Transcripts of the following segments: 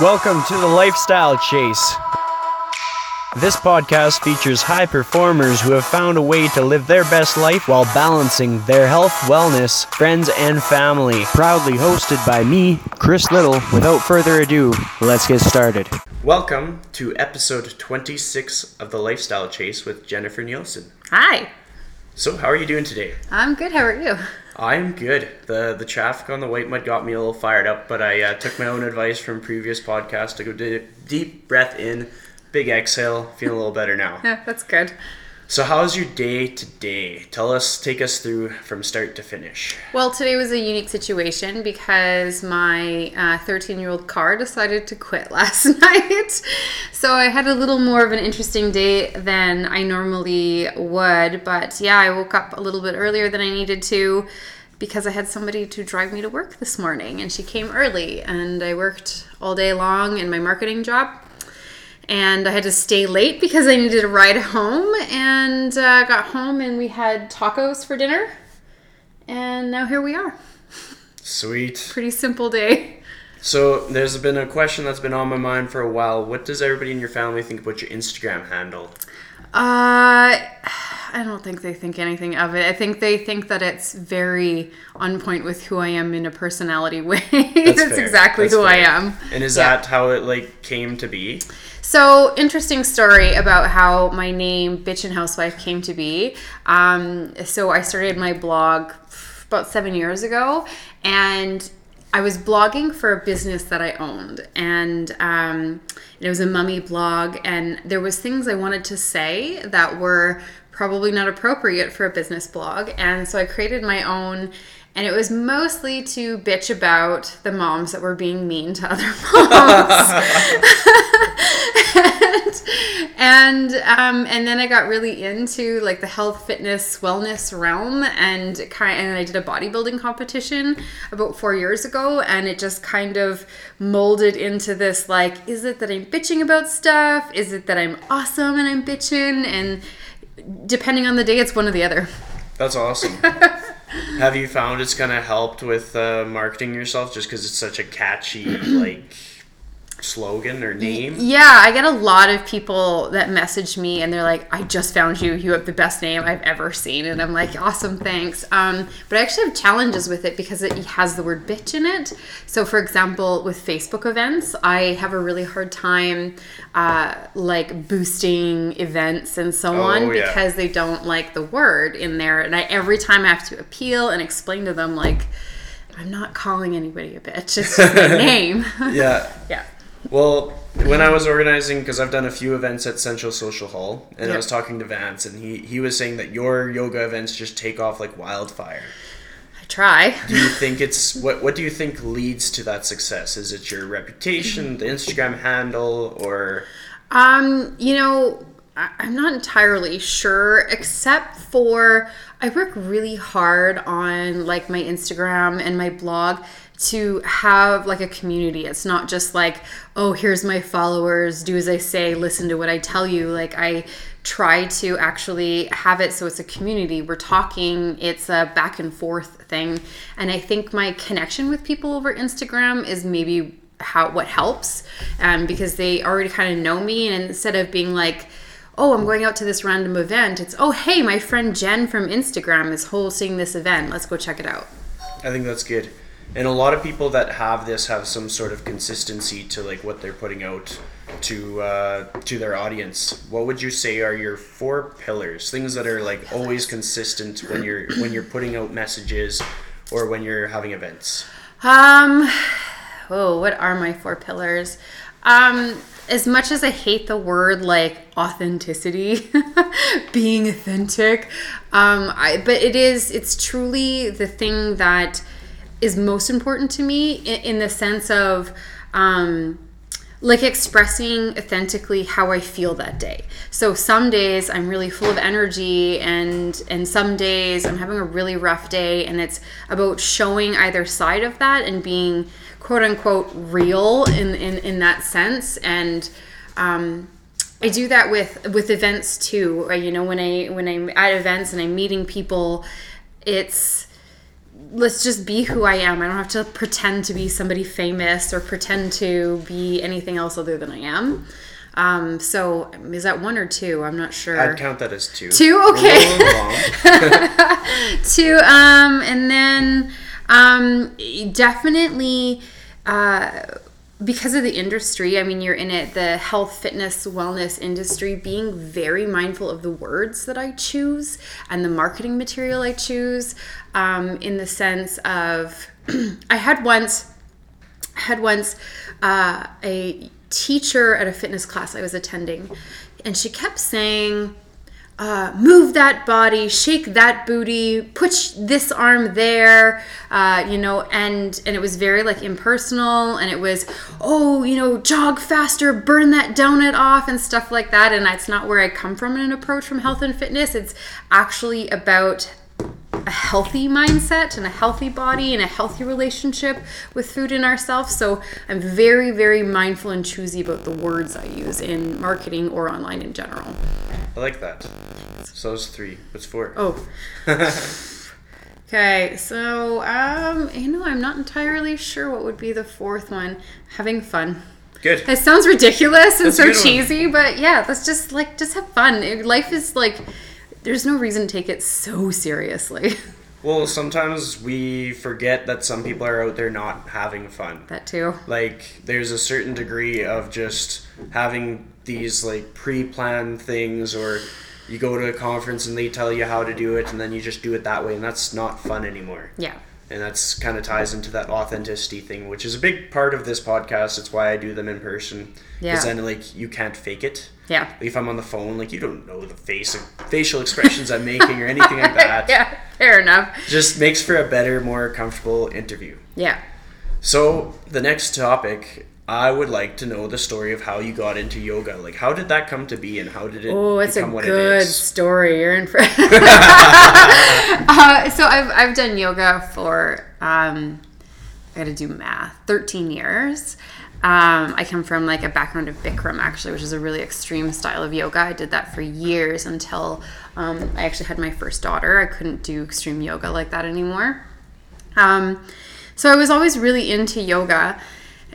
Welcome to the Lifestyle Chase. This podcast features high performers who have found a way to live their best life while balancing their health, wellness, friends, and family. Proudly hosted by me, Chris Little. Without further ado, let's get started. Welcome to episode 26 of the Lifestyle Chase with Jennifer Neilson. Hi, So, how are you doing today? I'm good. How are you? I'm good. the The traffic on the Whitemud got me a little fired up, but I uh, took my own advice from previous podcasts to go di- deep breath in, big exhale, feeling a little better now. Yeah, that's good. So, how's your day today? Tell us, take us through from start to finish. Well, today was a unique situation because my uh, 13 year old car decided to quit last night. So I had a little more of an interesting day than I normally would. But yeah, I woke up a little bit earlier than I needed to because I had somebody to drive me to work this morning and she came early and I worked all day long in my marketing job. And I had to stay late because I needed a ride home. And uh, got home and we had tacos for dinner, and now here we are. Sweet. Pretty simple day. So, there's been a question that's been on my mind for a while. What does everybody in your family think about your Instagram handle? Uh, I don't think they think anything of it. I think they think that it's very on point with who I am in a personality way. That's, fair. exactly That's who I am. And is Yeah. that how it like came to be? So interesting story about how my name Bitchin' Housewife came to be. Um, so I started my blog about seven years ago, and I was blogging for a business that I owned, and um, it was a mummy blog, and there was things I wanted to say that were probably not appropriate for a business blog, and so I created my own. And it was mostly to bitch about the moms that were being mean to other moms and and um, and then I got really into like the health, fitness, wellness realm, and kind and I did a bodybuilding competition about four years ago, and it just kind of molded into this like, is it that I'm bitching about stuff? Is it that I'm awesome and I'm bitching? And depending on the day, it's one or the other. That's awesome. Have you found it's kind of helped with uh, marketing yourself just because it's such a catchy like slogan or name? Yeah, I get a lot of people that message me and they're like, I just found you. You have the best name I've ever seen. And I'm like, awesome, thanks. Um, but I actually have challenges with it because it has the word bitch in it. So, for example, with Facebook events, I have a really hard time uh, like boosting events and so Oh, on yeah. because they don't like the word in there. And I, every time I have to appeal and explain to them, like, I'm not calling anybody a bitch. It's just my name. Yeah. yeah. Well, when I was organizing, because I've done a few events at Central Social Hall, and I was talking to Vance, and he, he was saying that your yoga events just take off like wildfire. I try. Do you think it's what? What do you think leads to that success? Is it your reputation, the Instagram handle, or Um, you know, I- I'm not entirely sure, except for I work really hard on like my Instagram and my blog to have like a community. It's not just like, oh, here's my followers, do as I say, listen to what I tell you. Like I try to actually have it so it's a community. We're talking, it's a back and forth thing. And I think my connection with people over Instagram is maybe how what helps um, because they already kind of know me and instead of being like oh i'm going out to this random event it's oh hey my friend jen from instagram is hosting this event let's go check it out I think that's good. And a lot of people that have this have some sort of consistency to like what they're putting out to uh, to their audience. What would you say are your four pillars? Things that are like always consistent when you're when you're putting out messages or when you're having events. um oh what are my four pillars um as much as i hate the word like authenticity being authentic um i but it is it's truly the thing that is most important to me in, in the sense of um like expressing authentically how I feel that day. So some days I'm really full of energy and and some days I'm having a really rough day and it's about showing either side of that and being quote unquote real in in, in that sense and um I do that with with events too. Uh, You know, when I when I'm at events and I'm meeting people, it's let's just be who I am. I don't have to pretend to be somebody famous or pretend to be anything else other than I am. Um, so is that one or two? I'm not sure. I'd count that as two. Two? Okay. two um and then um definitely uh because of the industry i mean you're in it the health fitness wellness industry being very mindful of the words that i choose and the marketing material i choose um, in the sense of i had once had once uh, a teacher at a fitness class I was attending, and she kept saying, uh, "Move that body, shake that booty, put this arm there," uh, you know, and and it was very like impersonal, and it was, oh, you know, jog faster, burn that donut off, and stuff like that. And that's not where I come from in an approach from health and fitness. It's actually about a healthy mindset and a healthy body and a healthy relationship with food and ourselves. So I'm very, very mindful and choosy about the words I use in marketing or online in general. I like that. So those three. What's four? Oh. okay, so um, you know, I'm not entirely sure what would be the fourth one. Having fun. Good. It sounds ridiculous and That's so good one. cheesy, but yeah, let's just like just have fun. Life is like there's no reason to take it so seriously. Well, sometimes we forget that some people are out there not having fun. that too. Like, there's a certain degree of just having these like pre-planned things, or you go to a conference and they tell you how to do it, and then you just do it that way, and that's not fun anymore. Yeah. and that's kind of ties into that authenticity thing which is a big part of this podcast it's why i do them in person Yeah. because then like you can't fake it Yeah. Like if i'm on the phone like you don't know the face facial expressions i'm making or anything like that yeah, fair enough. just makes for a better more comfortable interview Yeah. so the next topic i would like to know the story of how you got into yoga like how did that come to be and how did it Oh, it's a good it story. You're in for. uh, so I've I've done yoga for um, I got to do math. Thirteen years. Um, I come from like a background of Bikram actually, which is a really extreme style of yoga. I did that for years until um, I actually had my first daughter. I couldn't do extreme yoga like that anymore. Um, so I was always really into yoga.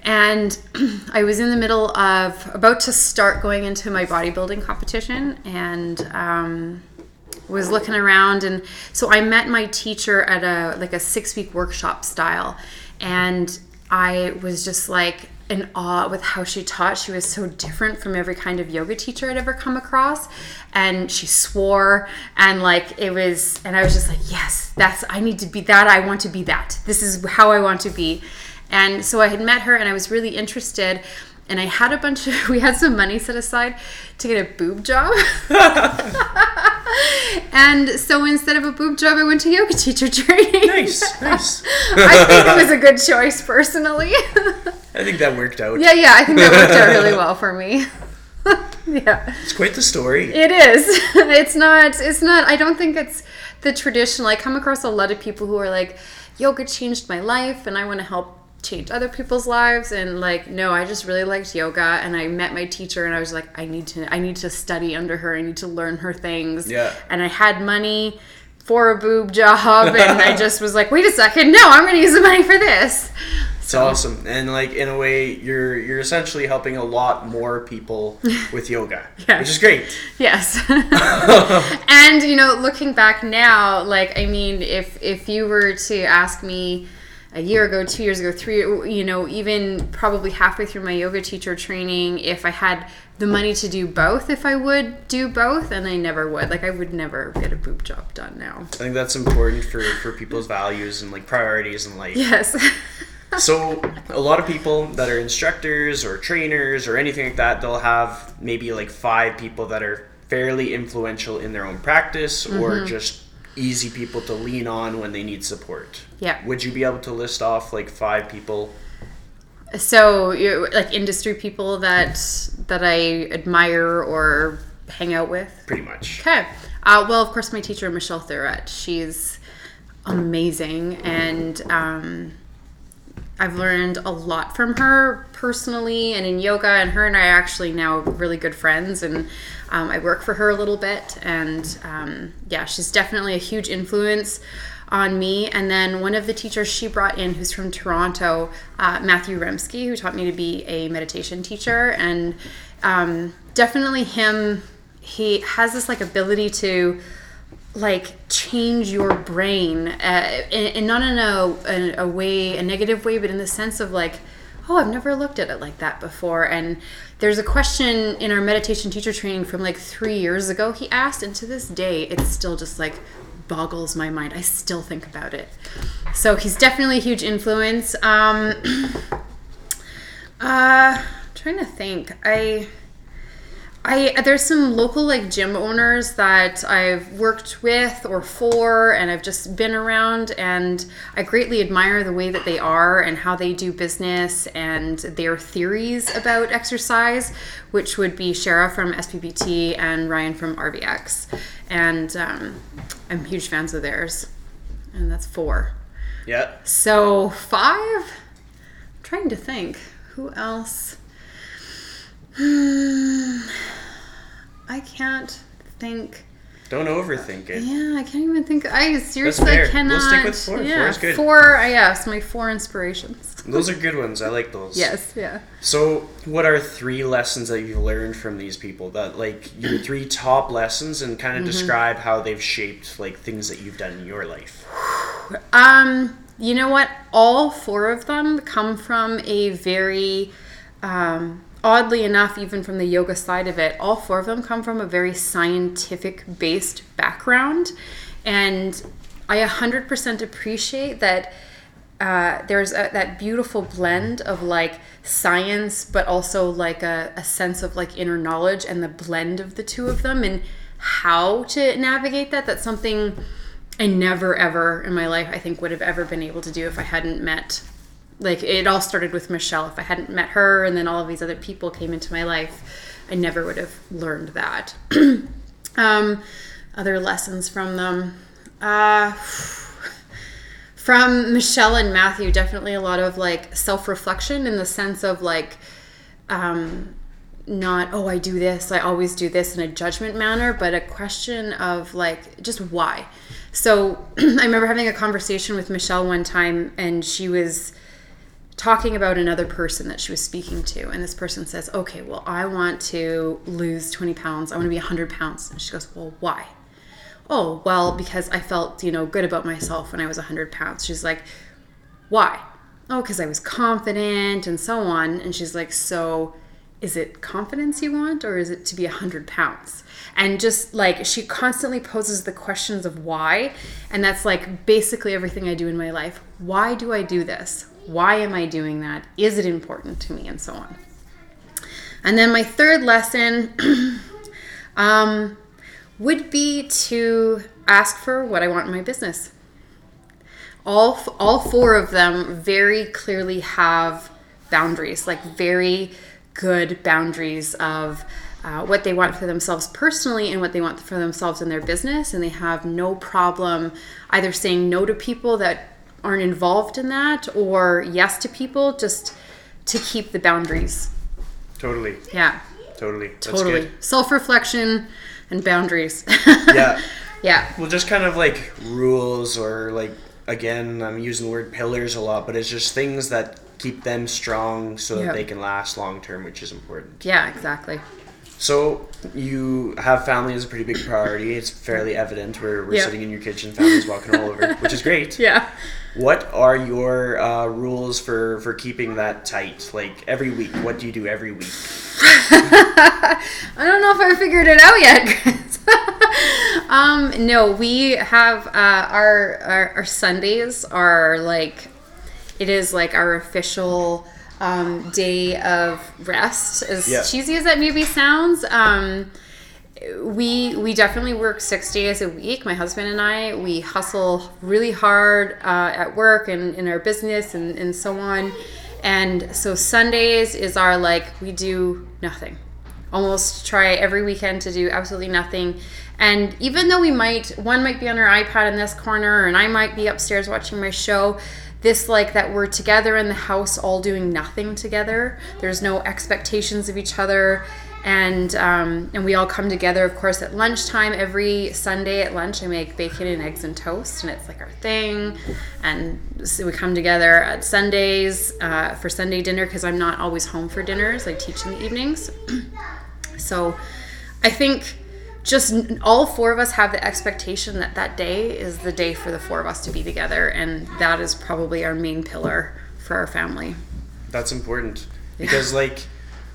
And I was in the middle of about to start going into my bodybuilding competition and um, was looking around. And so I met my teacher at a like a six week workshop style. And I was just like in awe with how she taught. She was so different from every kind of yoga teacher I'd ever come across. And she swore and like it was and I was just like, yes, that's I need to be that. I want to be that. This is how I want to be. And so I had met her and I was really interested. And I had a bunch of, we had some money set aside to get a boob job. and so instead of a boob job, I went to yoga teacher training. nice nice I think it was a good choice personally. I think that worked out yeah, yeah, I think that worked out really well for me. yeah. it's quite the story It is. It's not. It's not. I don't think it's the traditional. I come across a lot of people who are like, yoga changed my life, and I want to help change other people's lives. And like, no, I just really liked yoga, and I met my teacher, and I was like, I need to. I need to study under her. I need to learn her things. Yeah. And I had money for a boob job, and I just was like, wait a second, no, I'm going to use the money for this. It's awesome, and like in a way, you're you're essentially helping a lot more people with yoga, Yeah. which is great. Yes. and you know, looking back now, like I mean, if if you were to ask me a year ago, two years ago, three, you know, even probably halfway through my yoga teacher training, if I had the money to do both, if I would do both, and I never would. Like I would never get a boob job done now. I think that's important for for people's values and like priorities in life. Yes. So a lot of people that are instructors or trainers or anything like that, they'll have maybe like five people that are fairly influential in their own practice Mm-hmm. or just easy people to lean on when they need support. Yeah. Would you be able to list off like five people? so, you like industry people that that I admire or hang out with. Pretty much. Okay. Uh, well, of course, my teacher, Michelle Thuret, she's amazing. And um, I've learned a lot from her personally and in yoga. And her and I are actually now really good friends. And um, I work for her a little bit. And um, yeah, she's definitely a huge influence on me. And then one of the teachers she brought in, who's from Toronto, uh, Matthew Remski, who taught me to be a meditation teacher. And um, definitely him, he has this like ability to like change your brain uh, and, and not in a, in a way a negative way but in the sense of like oh i've never looked at it like that before. And there's a question in our meditation teacher training from like three years ago. He asked and to this day it's still just like boggles my mind. I still think about it. So he's definitely a huge influence. Um uh trying to think. I I there's some local like gym owners that I've worked with or for and I've just been around and I greatly admire the way that they are and how they do business and their theories about exercise, which would be Shara from SPPT and Ryan from RVX. And um, I'm huge fans of theirs. And that's four. Yeah. So five? I'm trying to think. Who else? I can't think. Don't overthink it. Yeah, I can't even think. I seriously fair. We'll stick with four. Four Yeah, is good. Four. uh, Yes, my four inspirations. Those are good ones. I like those. Yes. Yeah. So, what are three lessons that you've learned from these people? That like your three top lessons, and kind of Mm-hmm. describe how they've shaped like things that you've done in your life. Um, you know what? All four of them come from a very, um, oddly enough, even from the yoga side of it, all four of them come from a very scientific based background. And I 100% appreciate that uh, there's a, that beautiful blend of like science, but also like a, a sense of like inner knowledge and the blend of the two of them and how to navigate that. That's something I never ever in my life I think would have ever been able to do if I hadn't met like it all started with Michelle. If I hadn't met her and then all of these other people came into my life, I never would have learned that. um, other lessons from them. Uh, from Michelle and Matthew, definitely a lot of like self reflection in the sense of like, um, not, oh, I do this, I always do this in a judgment manner, but a question of like, just why. So I remember having a conversation with Michelle one time, and she was talking about another person that she was speaking to. And this person says, okay, well, I want to lose 20 pounds, I want to be 100 pounds. And she goes, well, why? oh well because i felt you know good about myself when i was 100 pounds. She's like why? Oh because i was confident and so on. And she's like so is it confidence you want or is it to be 100 pounds? And just like she constantly poses the questions of why. And that's like basically everything i do in my life. Why do i do this why am i doing that is it important to me and so on and then my third lesson um, would be to ask for what I want in my business. All, all four of them very clearly have boundaries, like very good boundaries of uh, what they want for themselves personally and what they want for themselves in their business. And they have no problem either saying no to people that aren't involved in that or yes to people just to keep the boundaries. Totally. Yeah, Totally. Totally. Self reflection and boundaries. Yeah. yeah. Well, just kind of like rules or like again, I'm using the word pillars a lot, but it's just things that keep them strong so that Yeah. they can last long term, which is important. Yeah, exactly. So you have family as a pretty big priority. It's fairly evident. We're, we're Yeah. sitting in your kitchen, family's walking all over, which is great. Yeah. What are your uh, rules for for keeping that tight? Like every week, what do you do every week? I don't know if I figured it out yet. Um, no, we have uh, our, our our Sundays are like it is like our official um, day of rest. As Yeah. cheesy as that maybe sounds, um, we we definitely work six days a week. My husband and I we hustle really hard uh, at work and in our business and, and so on. And so Sundays is our like we do nothing. Almost try every weekend to do absolutely nothing. And even though we might one might be on our iPad in this corner and I might be upstairs watching my show, this like that we're together in the house all doing nothing together. There's no expectations of each other and um, and we all come together of course at lunchtime every sunday at lunch. I make bacon and eggs and toast and it's like our thing. And so we come together at sundays uh, for sunday dinner because i'm not always home for dinners. I teach in the evenings. So i think just all four of us have the expectation that that day is the day for the four of us to be together and that is probably our main pillar for our family. That's important. Because like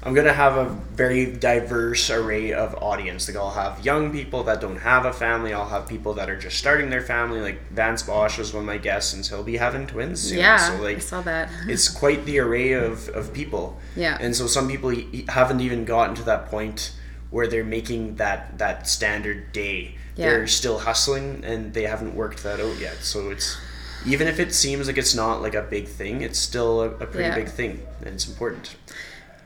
I'm gonna have a very diverse array of audience. Like I'll have young people that don't have a family. I'll have people that are just starting their family. Like Vance Bosch was one of my guests, and he'll be having twins soon. yeah So like, i saw that it's quite the array of, of people. Yeah. And so some people haven't even gotten to that point where they're making that that standard day. Yeah. They're still hustling and they haven't worked that out yet. So it's even if it seems like it's not like a big thing, it's still a, a pretty Yeah. big thing and it's important.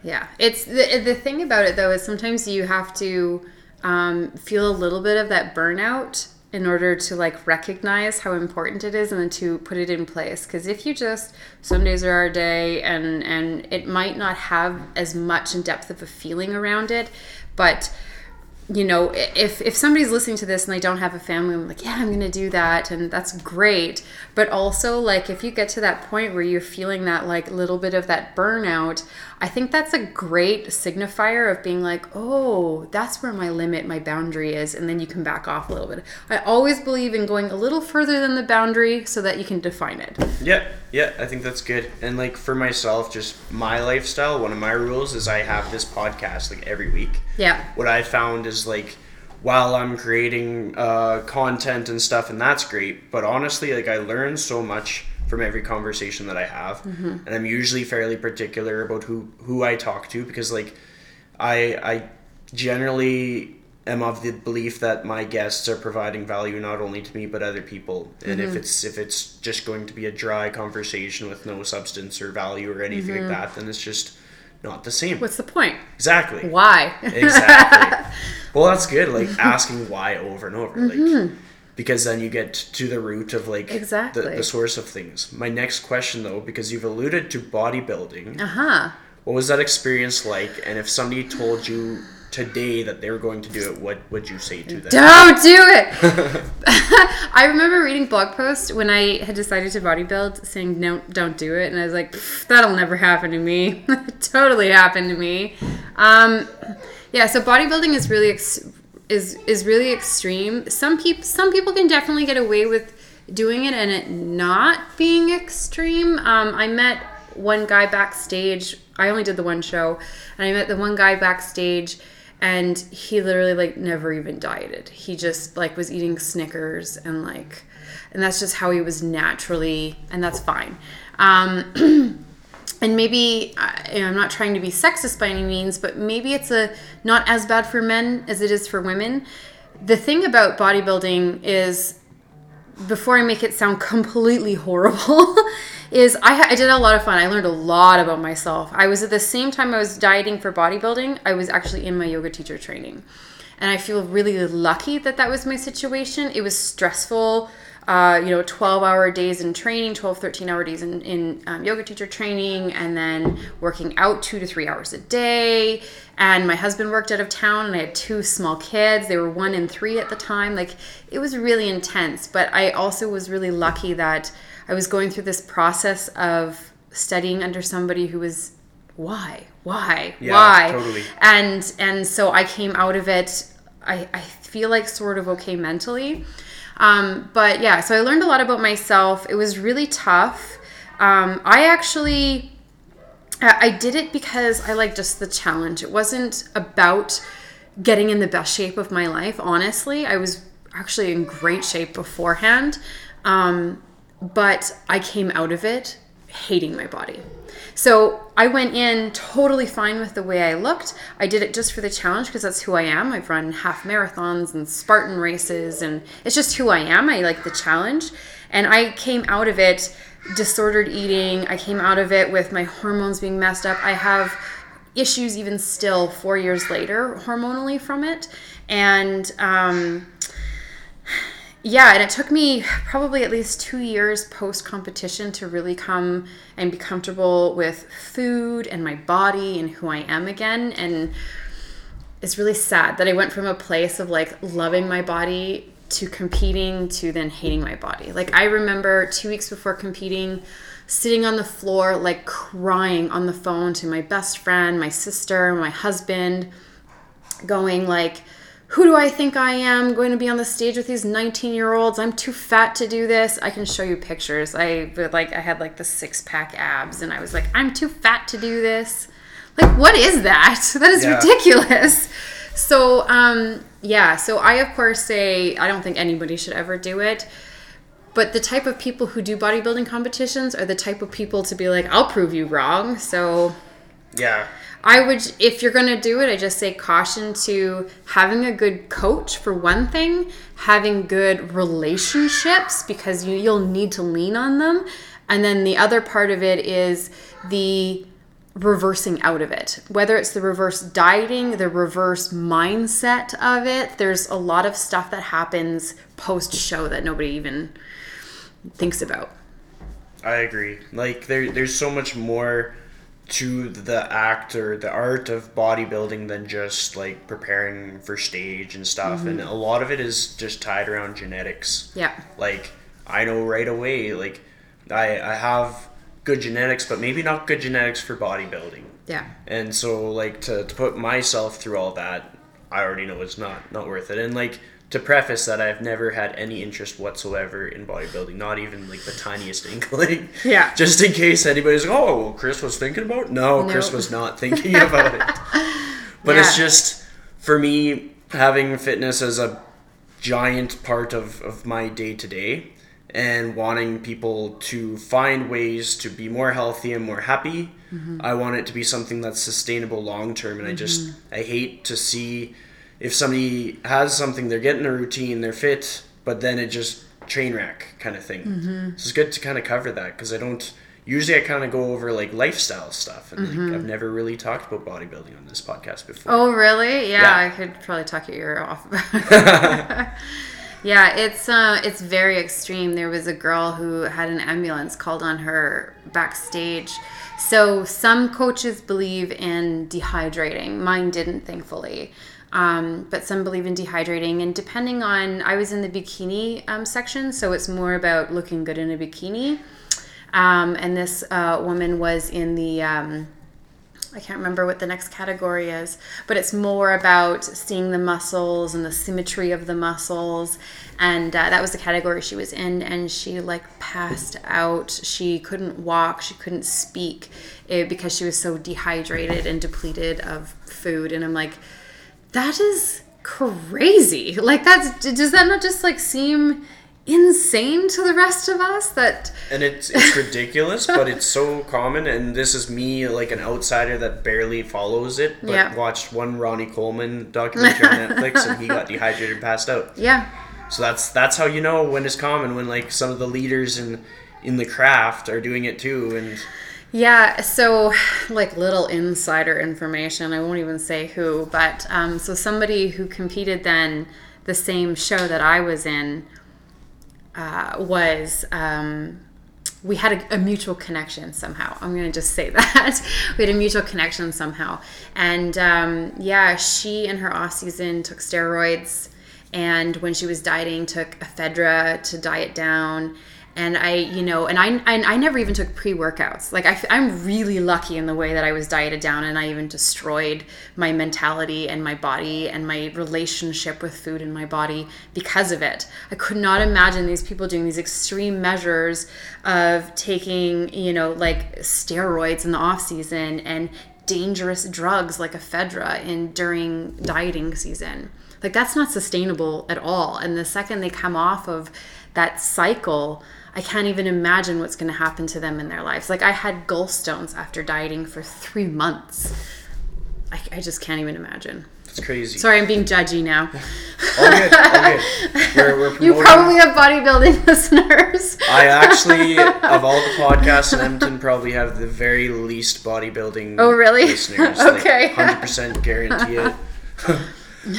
Yeah, it's the the thing about it though is sometimes you have to um, feel a little bit of that burnout in order to like recognize how important it is and then to put it in place. Because if you just some days are our day and and it might not have as much in depth of a feeling around it, but you know, if if somebody's listening to this and they don't have a family, I'm like, yeah, I'm gonna do that, and that's great. But also, like, if you get to that point where you're feeling that like little bit of that burnout, I think that's a great signifier of being like, oh, that's where my limit, my boundary is, and then you can back off a little bit. I always believe in going a little further than the boundary so that you can define it. Yeah, yeah, I think that's good. And like for myself, just my lifestyle, one of my rules is I have this podcast like every week. Yeah. What I found is like while I'm creating uh, content and stuff, and that's great, but honestly, like I learn so much from every conversation that I have, mm-hmm. and I'm usually fairly particular about who who I talk to because like I I generally am of the belief that my guests are providing value not only to me but other people. And if mm-hmm. it's if it's just going to be a dry conversation with no substance or value or anything like mm-hmm. that then it's just not the same. What's the point? exactly. Why? exactly. Well that's good like asking why over and over like because then you get to the root of like Exactly. the, the source of things my next question though because you've alluded to bodybuilding Uh huh. what was that experience like? And if somebody told you today that they were going to do it, what would you say to them? Don't do it. I remember reading blog posts when I had decided to bodybuild, saying no, don't do it, and I was like, that'll never happen to me. It totally happened to me. Um, yeah, so bodybuilding is really ex- is is really extreme. Some people some people can definitely get away with doing it and it not being extreme. Um, I met one guy backstage. I only did the one show, and I met the one guy backstage and he literally like never even dieted he just like was eating snickers and like and that's just how he was naturally and that's fine um and maybe I- i'm not trying to be sexist by any means but maybe it's a not as bad for men as it is for women the thing about bodybuilding is before I make it sound completely horrible, is I, I did a lot of fun. I learned a lot about myself. I was at the same time I was dieting for bodybuilding, I was actually in my yoga teacher training. And I feel really lucky that that was my situation. It was stressful. Uh, you know, 12 hour days in training, 12, 13 hour days in, in um, yoga teacher training, and then working out two to three hours a day. And my husband worked out of town, and I had two small kids. They were one and three at the time. Like, it was really intense. But I also was really lucky that I was going through this process of studying under somebody who was why why Yeah, why totally. and and so i came out of it i i feel like sort of okay mentally um but yeah so i learned a lot about myself it was really tough um i actually I did it because I like just the challenge. It wasn't about getting in the best shape of my life. Honestly, I was actually in great shape beforehand, um, but I came out of it hating my body. So I went in totally fine with the way I looked. I did it just for the challenge because that's who I am. I've run half marathons and Spartan races, and it's just who I am. I like the challenge. And I came out of it disordered eating. I came out of it with my hormones being messed up. I have issues even still four years later hormonally from it. And, um, yeah, and it took me probably at least two years post competition to really come and be comfortable with food and my body and who I am again. And it's really sad that I went from a place of like loving my body to competing to then hating my body. Like I remember 2 weeks before competing sitting on the floor like crying on the phone to my best friend, my sister, my husband going like who do I think I am going to be on the stage with these 19 year olds? I'm too fat to do this. I can show you pictures. I like I had like the six pack abs and I was like, I'm too fat to do this. Like, what is that? That is Yeah. ridiculous. So, um, yeah, so I of course say I don't think anybody should ever do it. But the type of people who do bodybuilding competitions are the type of people to be like, I'll prove you wrong. So Yeah. I would, if you're going to do it, I just say caution to having a good coach for one thing, having good relationships because you, you'll need to lean on them. And then the other part of it is the reversing out of it. Whether it's the reverse dieting, the reverse mindset of it, there's a lot of stuff that happens post show that nobody even thinks about. I agree. Like there, there's so much more to the act or the art of bodybuilding than just like preparing for stage and stuff. And mm-hmm. a lot of it is just tied around genetics. Yeah. Like I know right away, like I I have good genetics, but maybe not good genetics for bodybuilding. Yeah. And so like to, to put myself through all that, I already know it's not not worth it. And like to preface that I've never had any interest whatsoever in bodybuilding, not even like the tiniest inkling. Yeah. Just in case anybody's like, oh, well, Chris was thinking about. it." No, Chris was not thinking about it. But it's just for me having fitness as a giant part of, of my day to day and wanting people to find ways to be more healthy and more happy. Mm-hmm. I want it to be something that's sustainable long term and I just mm-hmm. I hate to see if somebody has something they're getting a routine, they're fit, but then it just train wreck kind of thing. So it's good to kind of cover that because I don't usually I kind of go over like lifestyle stuff and like, I've never really talked about bodybuilding on this podcast before. Oh, really? Yeah, Yeah. I could probably talk your ear off. yeah, it's uh, it's very extreme. There was a girl who had an ambulance called on her backstage. So some coaches believe in dehydrating. Mine didn't, thankfully. Um, but some believe in dehydrating, and depending on, I was in the bikini um, section, so it's more about looking good in a bikini. Um, and this uh, woman was in the um, I can't remember what the next category is, but it's more about seeing the muscles and the symmetry of the muscles. And uh, that was the category she was in. And she like passed out. She couldn't walk. She couldn't speak eh, because she was so dehydrated and depleted of food. And I'm like, that is crazy. Like, that's, does that not just like seem insane to the rest of us that and it's it's ridiculous, but it's so common. And this is me, like an outsider that barely follows it, but Yeah. watched one Ronnie Coleman documentary on Netflix, and he got dehydrated and passed out. yeah So that's that's how you know when it's common when like some of the leaders in in the craft are doing it too. And Yeah, so like little insider information. I won't even say who, but um, so somebody who competed then the same show that I was in uh, was um, we had a, a mutual connection somehow. I'm gonna just say that we had a mutual connection somehow, and um, yeah, she in her off season took steroids, and when she was dieting, took ephedra to diet down. And I, you know, and I, and I never even took pre workouts. Like I, I'm really lucky in the way that I was dieted down, and I even destroyed my mentality and my body and my relationship with food in my body because of it. I could not imagine these people doing these extreme measures of taking, you know, like steroids in the off season and dangerous drugs like ephedra in during dieting season. Like that's not sustainable at all. And the second they come off of that cycle, I can't even imagine what's going to happen to them in their lives. Like I had gallstones after dieting for three months. I, I just can't even imagine. it's crazy. Sorry, I'm being judgy now. All good. All good. We're, we're You probably have bodybuilding listeners. I actually, of all the podcasts in Edmonton, probably have the very least bodybuilding. Oh, really? Listeners, Okay. hundred percent guarantee it.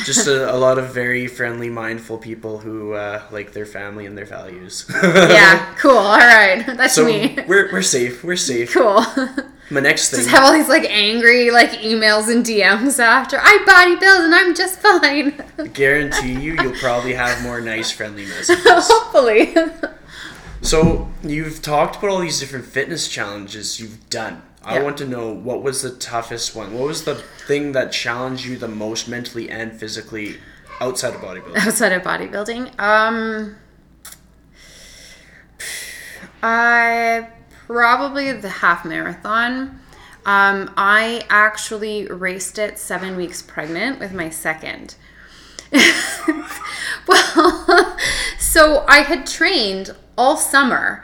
Just a, a lot of very friendly, mindful people who uh, like their family and their values. yeah, cool. All right, that's So me. we're we're safe. We're safe. Cool. My next thing. just have all these like angry like emails and DMs after I bodybuild and I'm just fine. guarantee you, you'll probably have more nice, friendly messages. Hopefully. So you've talked about all these different fitness challenges you've done. I Yeah. want to know what was the toughest one. What was the thing that challenged you the most mentally and physically outside of bodybuilding? outside of bodybuilding um i probably the half marathon um i actually raced it seven weeks pregnant with my second well so i had trained all summer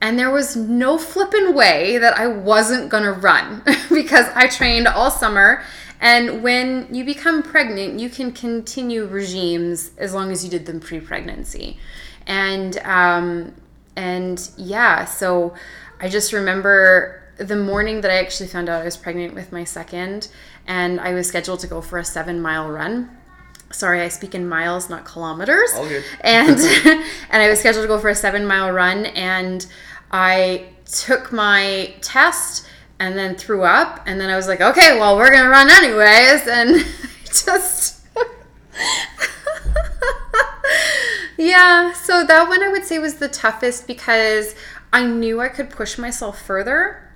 and there was no flippin' way that I wasn't gonna run because I trained all summer. And when you become pregnant, you can continue regimes as long as you did them pre-pregnancy. And um, and yeah, so I just remember the morning that I actually found out I was pregnant with my second, and I was scheduled to go for a seven-mile run sorry i speak in miles not kilometers All good. and and i was scheduled to go for a seven mile run and i took my test and then threw up and then i was like okay well we're gonna run anyways and just yeah so that one i would say was the toughest because i knew i could push myself further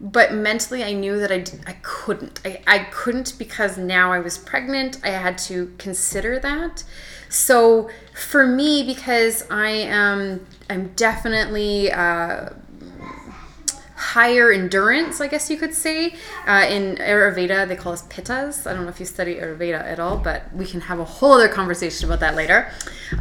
but mentally i knew that I, I couldn't. I, I couldn't because now i was pregnant. I had to consider that. So for me because i am i'm definitely uh, higher endurance, I guess you could say. Uh, in Ayurveda, they call us pittas. I don't know if you study Ayurveda at all, but we can have a whole other conversation about that later.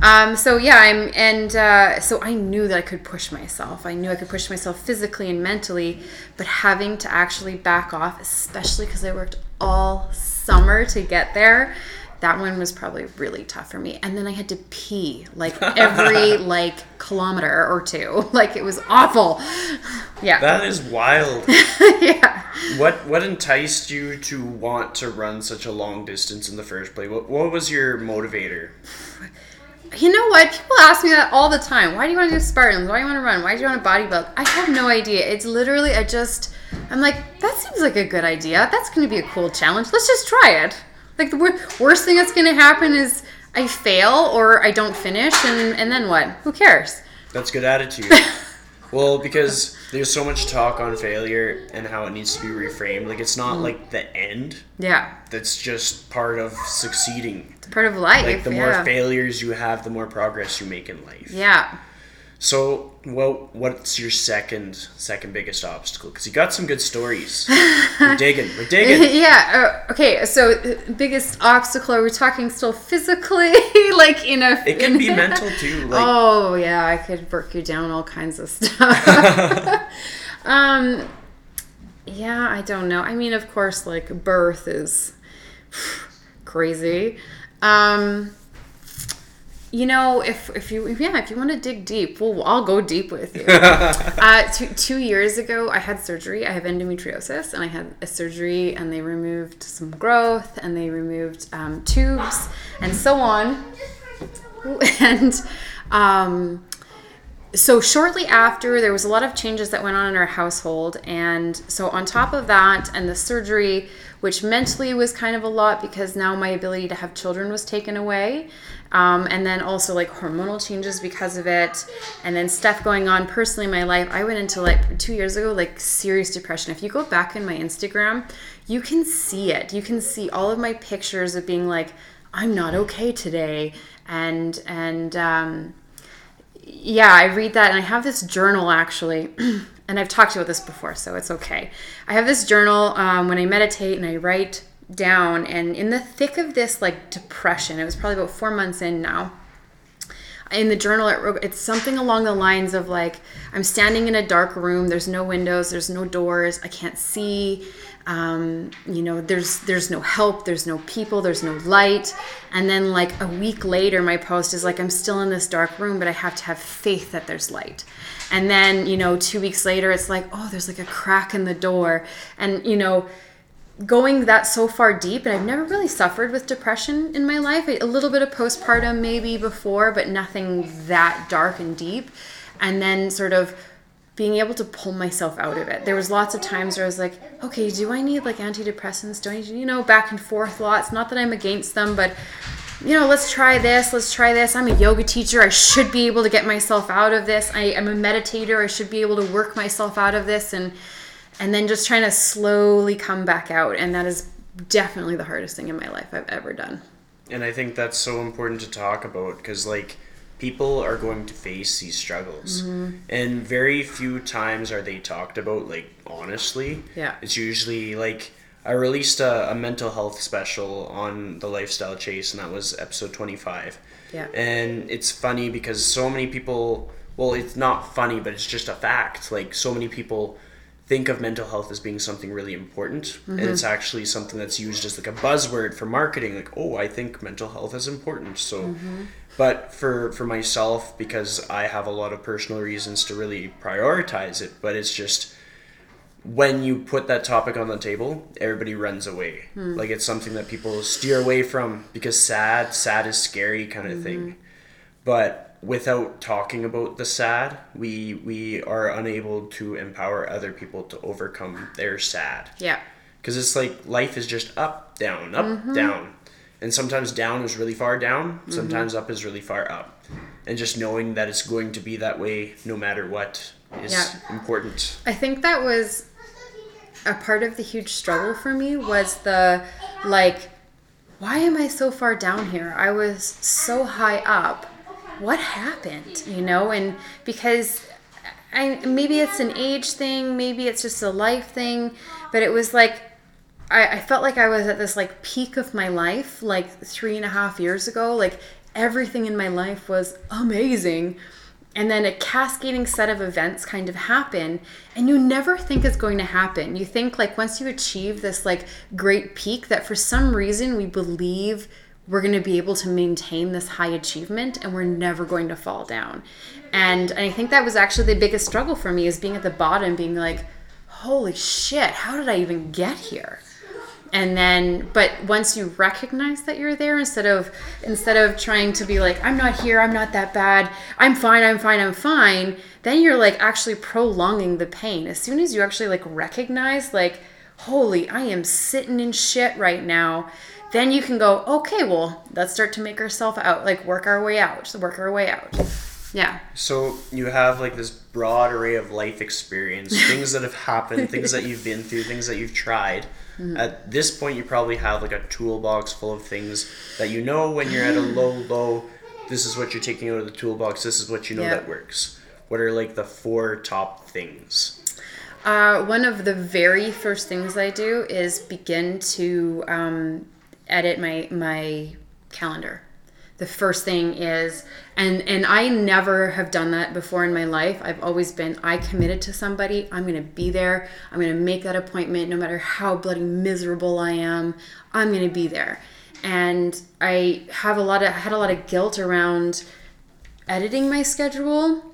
Um, so yeah, I'm and uh, so I knew that I could push myself. I knew I could push myself physically and mentally, but having to actually back off, especially because I worked all summer to get there. That one was probably really tough for me. And then I had to pee like every like kilometer or two. Like it was awful. Yeah. That is wild. yeah. what what enticed you to want to run such a long distance in the first place? What, what was your motivator? You know what? People ask me that all the time. Why do you want to do Spartans? Why do you want to run? Why do you want to bodybuild? I have no idea. It's literally I just I'm like that seems like a good idea. That's going to be a cool challenge. Let's just try it. Like the wor- worst thing that's going to happen is I fail or I don't finish and and then what? Who cares? That's good attitude. well, because there's so much talk on failure and how it needs to be reframed. Like it's not mm-hmm. like the end. Yeah. That's just part of succeeding. It's part of life. Like the yeah. more failures you have, the more progress you make in life. Yeah. So, well, what's your second second biggest obstacle? Because you got some good stories. We're digging. We're digging. yeah. Uh, okay. So, uh, biggest obstacle? Are we talking still physically, like in a? It can in- be mental too. Like oh yeah, I could work you down all kinds of stuff. um, yeah, I don't know. I mean, of course, like birth is crazy. Um, you know, if if you yeah, if you want to dig deep, well, I'll go deep with you. uh, two, two years ago, I had surgery. I have endometriosis, and I had a surgery, and they removed some growth, and they removed um, tubes, and so on. And um, so shortly after, there was a lot of changes that went on in our household, and so on top of that, and the surgery, which mentally was kind of a lot because now my ability to have children was taken away. Um, and then also like hormonal changes because of it, and then stuff going on personally in my life. I went into like two years ago, like serious depression. If you go back in my Instagram, you can see it. You can see all of my pictures of being like, I'm not okay today, and and um, yeah, I read that, and I have this journal actually, and I've talked about this before, so it's okay. I have this journal um, when I meditate and I write down, and in the thick of this like depression, it was probably about four months in now. In the journal, it wrote, it's something along the lines of like, I'm standing in a dark room. There's no windows. There's no doors. I can't see. Um, you know, there's there's no help. There's no people. There's no light. And then like a week later, my post is like, I'm still in this dark room, but I have to have faith that there's light. And then you know, two weeks later, it's like, oh, there's like a crack in the door, and you know going that so far deep and i've never really suffered with depression in my life a little bit of postpartum maybe before but nothing that dark and deep and then sort of being able to pull myself out of it. There was lots of times where I was like, okay, do I need like antidepressants? Do I need, you know, back and forth lots. Not that I'm against them, but you know, let's try this, let's try this. I'm a yoga teacher. I should be able to get myself out of this. I am a meditator. I should be able to work myself out of this and and then just trying to slowly come back out. And that is definitely the hardest thing in my life I've ever done. And I think that's so important to talk about because, like, people are going to face these struggles. Mm-hmm. And very few times are they talked about, like, honestly. Yeah. It's usually like, I released a, a mental health special on the Lifestyle Chase, and that was episode 25. Yeah. And it's funny because so many people, well, it's not funny, but it's just a fact. Like, so many people think of mental health as being something really important and mm-hmm. it's actually something that's used as like a buzzword for marketing like oh i think mental health is important so mm-hmm. but for for myself because i have a lot of personal reasons to really prioritize it but it's just when you put that topic on the table everybody runs away. Hmm. Like it's something that people steer away from because sad sad is scary kind of mm-hmm. thing. But without talking about the sad we we are unable to empower other people to overcome their sad Yeah. because it's like life is just up down up mm-hmm. down and sometimes down is really far down mm-hmm. sometimes up is really far up and just knowing that it's going to be that way no matter what is Yeah. important I think that was a part of the huge struggle for me was the like why am I so far down here? I was so high up. What happened? You know, and because I maybe it's an age thing, maybe it's just a life thing, but it was like I, I felt like I was at this like peak of my life like three and a half years ago. Like everything in my life was amazing. And then a cascading set of events kind of happen, and you never think it's going to happen. You think like once you achieve this like great peak, that for some reason we believe we're going to be able to maintain this high achievement and we're never going to fall down. And, I think that was actually the biggest struggle for me is being at the bottom, being like, holy shit, how did I even get here? and then but once you recognize that you're there instead of instead of trying to be like i'm not here i'm not that bad i'm fine i'm fine i'm fine then you're like actually prolonging the pain as soon as you actually like recognize like holy i am sitting in shit right now then you can go okay well let's start to make ourselves out like work our way out work our way out yeah So you have like this broad array of life experience, things that have happened, things that you've been through, things that you've tried. At this point, you probably have like a toolbox full of things that you know when you're at a low low. This is what you're taking out of the toolbox. This is what you know Yeah. that works. What are like the four top things? Uh, one of the very first things I do is begin to um, edit my my calendar. The first thing is, and and I never have done that before in my life. I've always been I committed to somebody. I'm gonna be there. I'm gonna make that appointment, no matter how bloody miserable I am. I'm gonna be there. And I have a lot of had a lot of guilt around editing my schedule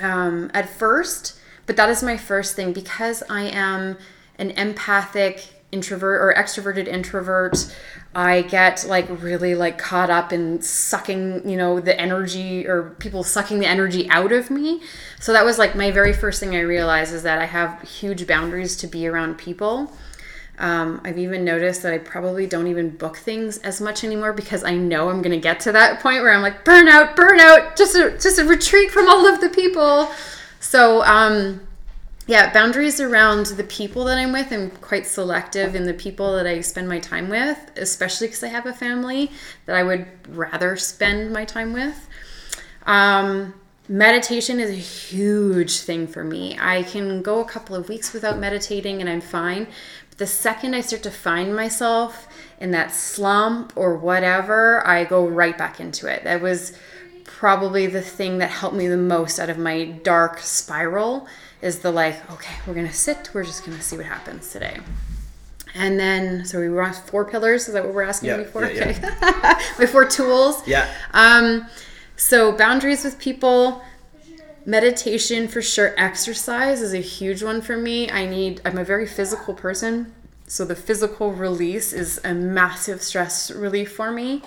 um, at first, but that is my first thing because I am an empathic introvert or extroverted introvert. I get like really like caught up in sucking, you know, the energy or people sucking the energy out of me. So that was like my very first thing I realized is that I have huge boundaries to be around people. Um, I've even noticed that I probably don't even book things as much anymore because I know I'm gonna get to that point where I'm like burnout, burnout, just a just a retreat from all of the people. So um, yeah, boundaries around the people that I'm with. I'm quite selective in the people that I spend my time with, especially because I have a family that I would rather spend my time with. Um, meditation is a huge thing for me. I can go a couple of weeks without meditating and I'm fine. But the second I start to find myself in that slump or whatever, I go right back into it. That was probably the thing that helped me the most out of my dark spiral is the like, okay, we're gonna sit, we're just gonna see what happens today. And then, so we were on four pillars. Is that what we're asking Yeah, before? yeah, okay. My four tools. Yeah. Um, so boundaries with people, meditation for sure. Exercise is a huge one for me. I need. I'm a very physical person, so the physical release is a massive stress relief for me,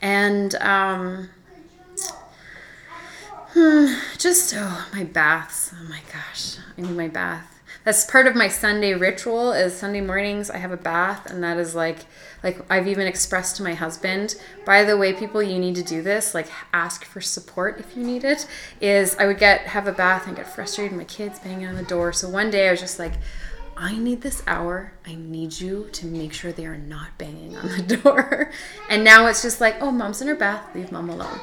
and um, Just oh my baths. Oh my gosh, I need my bath. That's part of my Sunday ritual. Is Sunday mornings I have a bath, and that is like, like I've even expressed to my husband. By the way, people, you need to do this. Like, ask for support if you need it. Is I would get have a bath and get frustrated. My kids banging on the door. So one day I was just like. I need this hour. I need you to make sure they are not banging on the door. And now it's just like, oh, mom's in her bath. Leave mom alone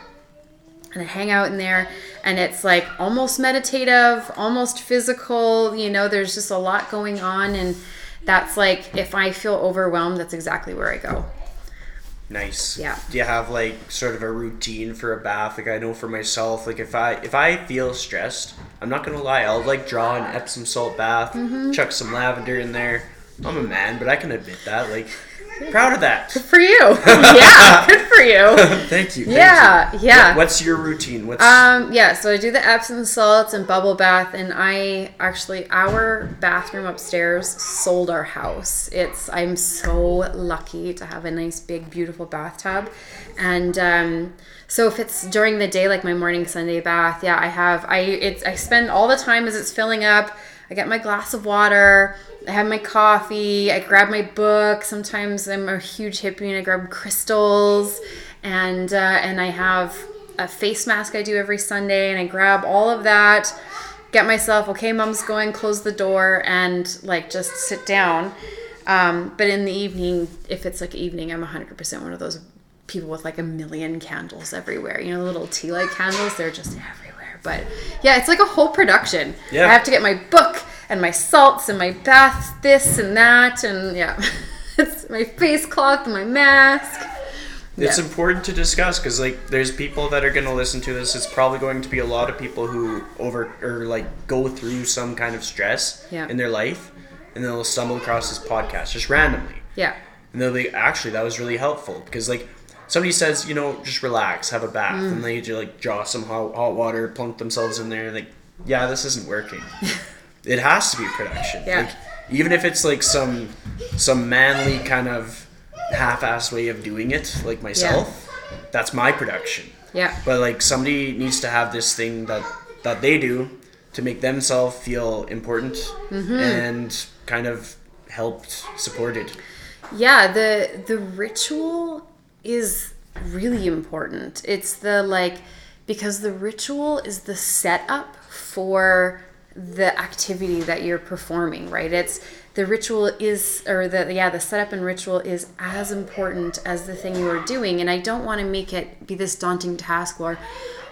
and I hang out in there and it's like almost meditative, almost physical, you know, there's just a lot going on and that's like if I feel overwhelmed, that's exactly where I go. Nice. Yeah. Do you have like sort of a routine for a bath? Like I know for myself, like if I if I feel stressed, I'm not gonna lie, I'll like draw an Epsom salt bath, Mm-hmm. chuck some lavender in there. I'm a man, but I can admit that. Like proud of that. Good for you. yeah, good for you. thank you. thank Yeah, you. yeah. What- what's your routine? What's Um, yeah, so I do the Epsom salts and bubble bath, and I actually our bathroom upstairs sold our house. It's I'm so lucky to have a nice big beautiful bathtub, and um, so if it's during the day like my morning Sunday bath, yeah, I have I it's I spend all the time as it's filling up. I get my glass of water. I have my coffee. I grab my book. Sometimes I'm a huge hippie and I grab crystals, and uh, and I have a face mask I do every Sunday, and I grab all of that, get myself okay. Mom's going, close the door, and like just sit down. Um, but in the evening, if it's like evening, I'm 100% one of those people with like a million candles everywhere. You know, little tea light candles, they're just everywhere. But yeah, it's like a whole production. Yeah. I have to get my book and my salts and my bath, this and that, and yeah, it's my face cloth and my mask. It's Yeah. important to discuss because like there's people that are going to listen to this. It's probably going to be a lot of people who over or like go through some kind of stress Yeah. in their life, and they'll stumble across this podcast just randomly, Yeah. and they'll be actually that was really helpful because like somebody says you know just relax, have a bath, Mm. and they just like draw some hot, hot water, plunk themselves in there, like yeah this isn't working. it has to be production. Yeah. Like, even if it's like some some manly kind of half-assed way of doing it, like myself, that's my production. Yeah. But like somebody needs to have this thing that that they do to make themselves feel important Mm-hmm. and kind of helped, supported. Yeah, the the ritual is really important. It's the like because the ritual is the setup for the activity that you're performing, right? It's the ritual is or the yeah, the setup and ritual is as important as the thing you are doing and I don't want to make it be this daunting task where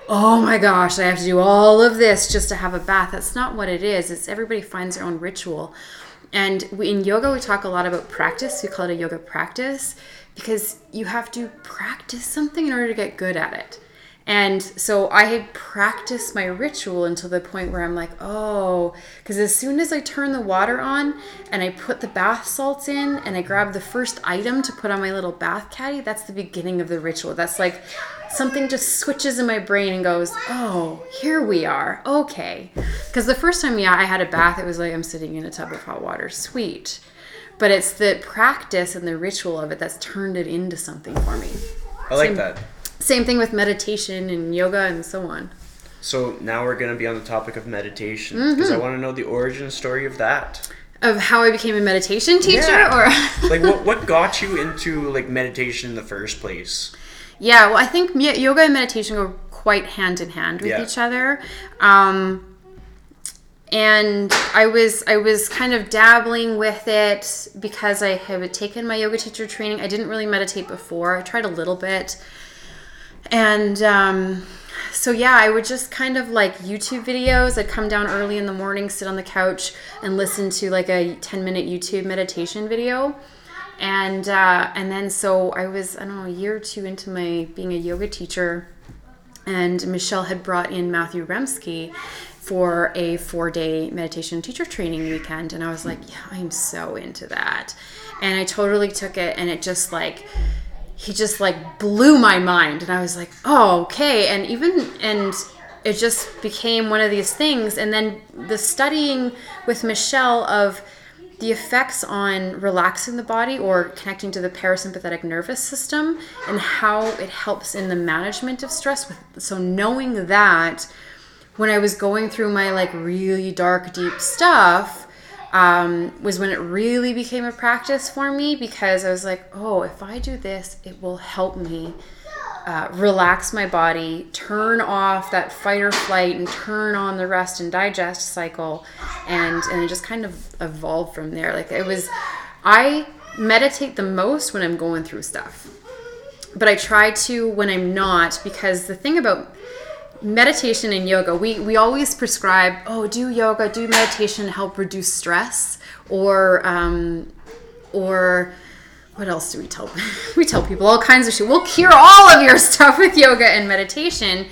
oh my gosh, I have to do all of this just to have a bath. That's not what it is. It's everybody finds their own ritual. And we, in yoga, we talk a lot about practice. We call it a yoga practice because you have to practice something in order to get good at it. And so I had practiced my ritual until the point where I'm like, oh, because as soon as I turn the water on and I put the bath salts in and I grab the first item to put on my little bath caddy, that's the beginning of the ritual. That's like something just switches in my brain and goes, oh, here we are. Okay. Because the first time, yeah, I had a bath, it was like I'm sitting in a tub of hot water. Sweet. But it's the practice and the ritual of it that's turned it into something for me. I like Same. that. Same thing with meditation and yoga and so on. So now we're going to be on the topic of meditation Mm-hmm. because I want to know the origin story of that. Of how I became a meditation teacher Yeah. or Like what what got you into like meditation in the first place? Yeah, well, I think yoga and meditation go quite hand in hand with Yeah. each other. Um, and I was I was kind of dabbling with it because I had taken my yoga teacher training. I didn't really meditate before. I tried a little bit, and um, so yeah, I would just kind of like YouTube videos. I'd come down early in the morning, sit on the couch, and listen to like a ten minute YouTube meditation video and uh, and then so I was I don't know a year or two into my being a yoga teacher, and Michelle had brought in Matthew Remski for a four day meditation teacher training weekend, and I was like, yeah, I'm so into that, and I totally took it, and it just like he just like blew my mind, and I was like, oh okay, and even and it just became one of these things, and then the studying with Michelle of the effects on relaxing the body or connecting to the parasympathetic nervous system and how it helps in the management of stress. So knowing that when I was going through my like really dark, deep stuff, um, was when it really became a practice for me because I was like, oh, if I do this, it will help me uh, relax my body, turn off that fight or flight, and turn on the rest and digest cycle, and and it just kind of evolved from there. Like it was, I meditate the most when I'm going through stuff, but I try to when I'm not because the thing about meditation and yoga we we always prescribe oh do yoga do meditation help reduce stress or um, or what else do we tell we tell people? All kinds of shit. We'll cure all of your stuff with yoga and meditation.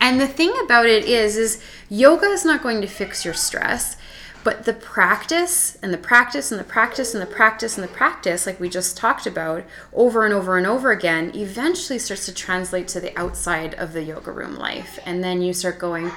And the thing about it is is yoga is not going to fix your stress but the practice and the practice and the practice and the practice and the practice like we just talked about over and over and over again eventually starts to translate to the outside of the yoga room life. And then you start going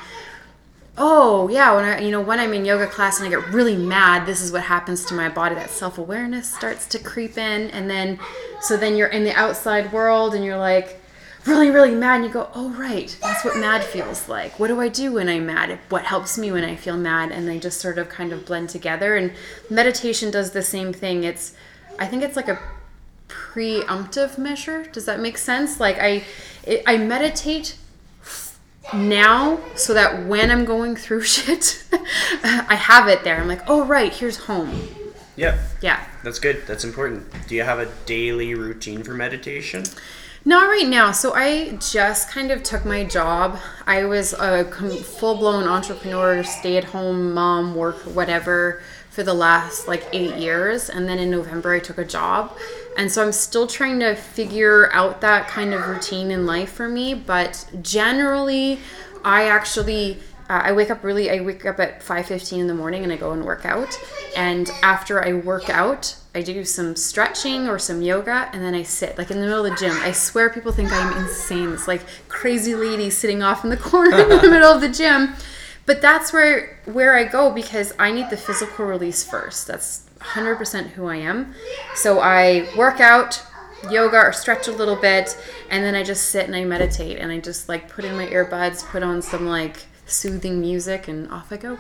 oh yeah when i you know when i'm in yoga class and i get really mad this is what happens to my body. That self-awareness starts to creep in. And then so then you're in the outside world and you're like really really mad and you go oh right that's what mad feels like what do i do when i'm mad what helps me when i feel mad and they just sort of kind of blend together and meditation does the same thing it's i think it's like a preemptive measure does that make sense like i it, i meditate now so that when I'm going through shit, I have it there. I'm like, oh, right, here's home. Yep. Yeah. That's good. That's important. Do you have a daily routine for meditation? Not right now. So I just kind of took my job. I was a full blown entrepreneur, stay at home mom, work, whatever, for the last like eight years. And then in November, I took a job. And so I'm still trying to figure out that kind of routine in life for me. But generally, I actually uh, I wake up really. I wake up at five fifteen in the morning and I go and work out. And after I work out, I do some stretching or some yoga, and then I sit like in the middle of the gym. I swear people think I'm insane. It's like crazy lady sitting off in the corner in the middle of the gym. But that's where where I go because I need the physical release first. That's 100% who I am. So I work out, yoga or stretch a little bit, and then I just sit and I meditate and I just like put in my earbuds, put on some like soothing music, and off I go.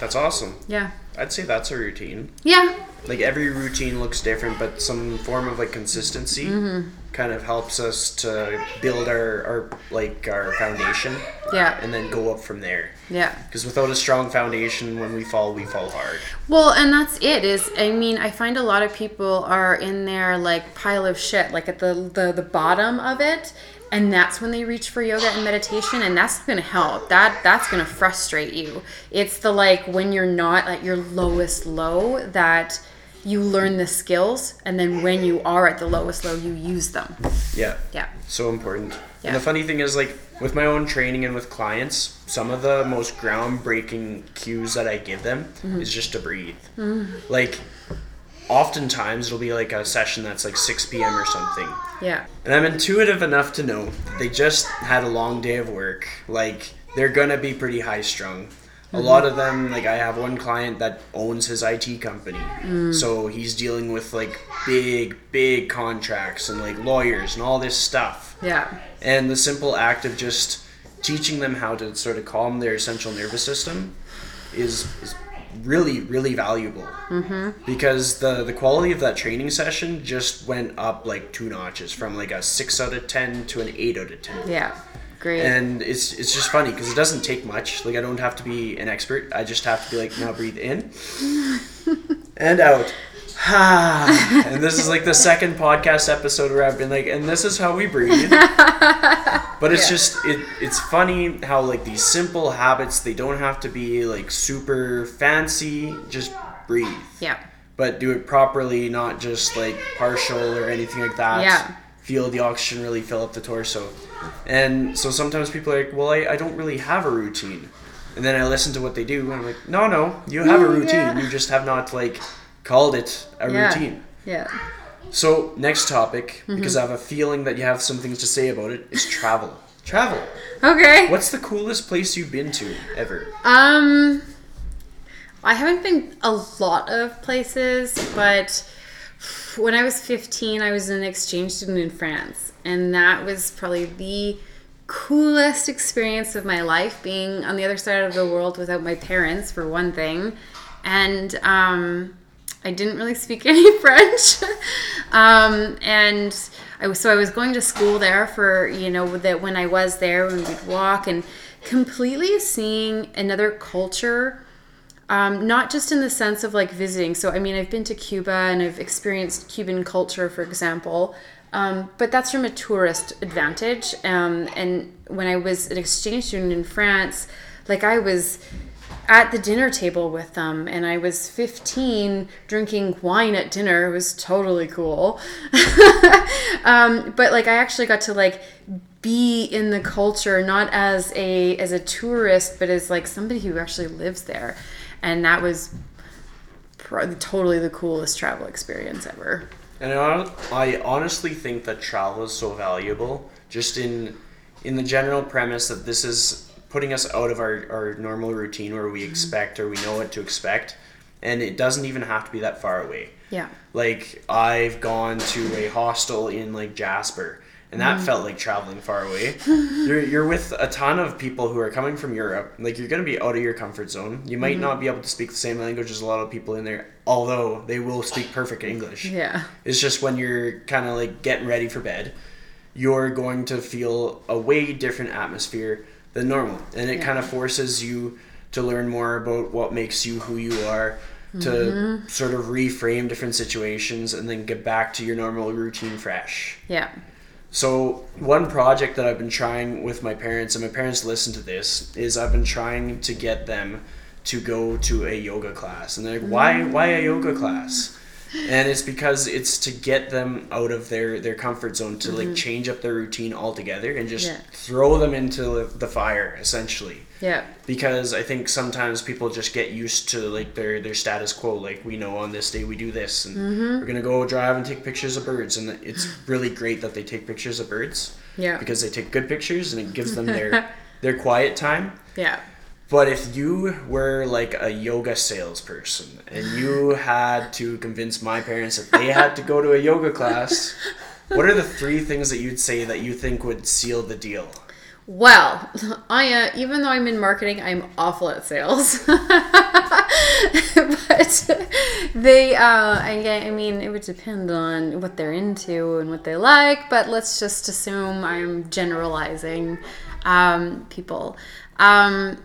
That's awesome. Yeah. I'd say that's a routine. Yeah. Like every routine looks different, but some form of like consistency Mm-hmm. kind of helps us to build our, our like our foundation Yeah. and then go up from there. Yeah. Because without a strong foundation, when we fall, we fall hard. Well, and that's it. Is I mean, I find a lot of people are in their like pile of shit, like at the the, the bottom of it, and that's when they reach for yoga and meditation, and that's going to help. That that's going to frustrate you. It's the like when you're not at your lowest low that you learn the skills, and then when you are at the lowest low, you use them. Yeah. Yeah. So important. Yeah. And the funny thing is, like, with my own training and with clients, some of the most groundbreaking cues that I give them Mm-hmm. is just to breathe. Like, oftentimes it'll be like a session that's like 6 p.m. or something. Yeah. And I'm intuitive enough to know that they just had a long day of work. Like, they're gonna be pretty high strung. A mm-hmm. lot of them, like, I have one client that owns his IT company. Mm. So he's dealing with, like, big, big contracts and, like, lawyers and all this stuff. Yeah. And the simple act of just teaching them how to sort of calm their central nervous system is, is really, really valuable. Mm-hmm. Because the, the quality of that training session just went up like two notches from like a 6 out of 10 to an 8 out of 10. Yeah. Great. And it's it's just funny because it doesn't take much. Like I don't have to be an expert. I just have to be like, now breathe in and out. and this is like the second podcast episode where I've been like, and this is how we breathe. But it's Yeah. just it it's funny how like these simple habits they don't have to be like super fancy. Just breathe. yeah. But do it properly, not just like partial or anything like that. Yeah. Feel the oxygen really fill up the torso. And so sometimes people are like, well, I, I don't really have a routine. And then I listen to what they do, and I'm like, no, no, you have a routine. Yeah. You just have not like called it a Yeah. routine. Yeah. So next topic, Mm-hmm. because I have a feeling that you have some things to say about it, is travel. Travel. Okay. What's the coolest place you've been to ever? Um, I haven't been a lot of places, but when I was 15, I was an exchange student in France, and that was probably the coolest experience of my life being on the other side of the world without my parents for one thing and um, i didn't really speak any french um, and I was, so i was going to school there for you know that when i was there when we'd walk and completely seeing another culture um, not just in the sense of like visiting. So, I mean, I've been to Cuba and I've experienced Cuban culture, for example, um, but that's from a tourist advantage. Um, and when I was an exchange student in France, like I was at the dinner table with them and I was 15 drinking wine at dinner it was totally cool. um, but like I actually got to like be in the culture not as a as a tourist but as like somebody who actually lives there and that was pro- totally the coolest travel experience ever. And I, I honestly think that travel is so valuable, just in in the general premise that this is putting us out of our, our normal routine where we mm-hmm. expect or we know what to expect, and it doesn't even have to be that far away. Yeah. Like I've gone to a hostel in like Jasper, and that mm-hmm. felt like traveling far away. you're, you're with a ton of people who are coming from Europe. Like you're gonna be out of your comfort zone. You might mm-hmm. not be able to speak the same language as a lot of people in there, although they will speak perfect English. Yeah. It's just when you're kind of like getting ready for bed, you're going to feel a way different atmosphere than normal, and it Yeah. kind of forces you to learn more about what makes you who you are. To Mm-hmm. sort of reframe different situations and then get back to your normal routine fresh. Yeah. So one project that I've been trying with my parents, and my parents listen to this, is I've been trying to get them to go to a yoga class, and they're like, "Why? Why a yoga class?" And it's because it's to get them out of their their comfort zone to like change up their routine altogether and just Yeah. throw them into the fire essentially Yeah. because I think sometimes people just get used to like their their status quo. Like we know on this day we do this, and Mm-hmm. we're gonna go drive and take pictures of birds, and it's really great that they take pictures of birds Yeah. because they take good pictures and it gives them their their quiet time. Yeah. But if you were like a yoga salesperson and you had to convince my parents that they had to go to a yoga class, what are the three things that you'd say that you think would seal the deal? Well, I uh, even though I'm in marketing, I'm awful at sales. but they, uh, I, I mean, it would depend on what they're into and what they like. But let's just assume I'm generalizing um, people. Um,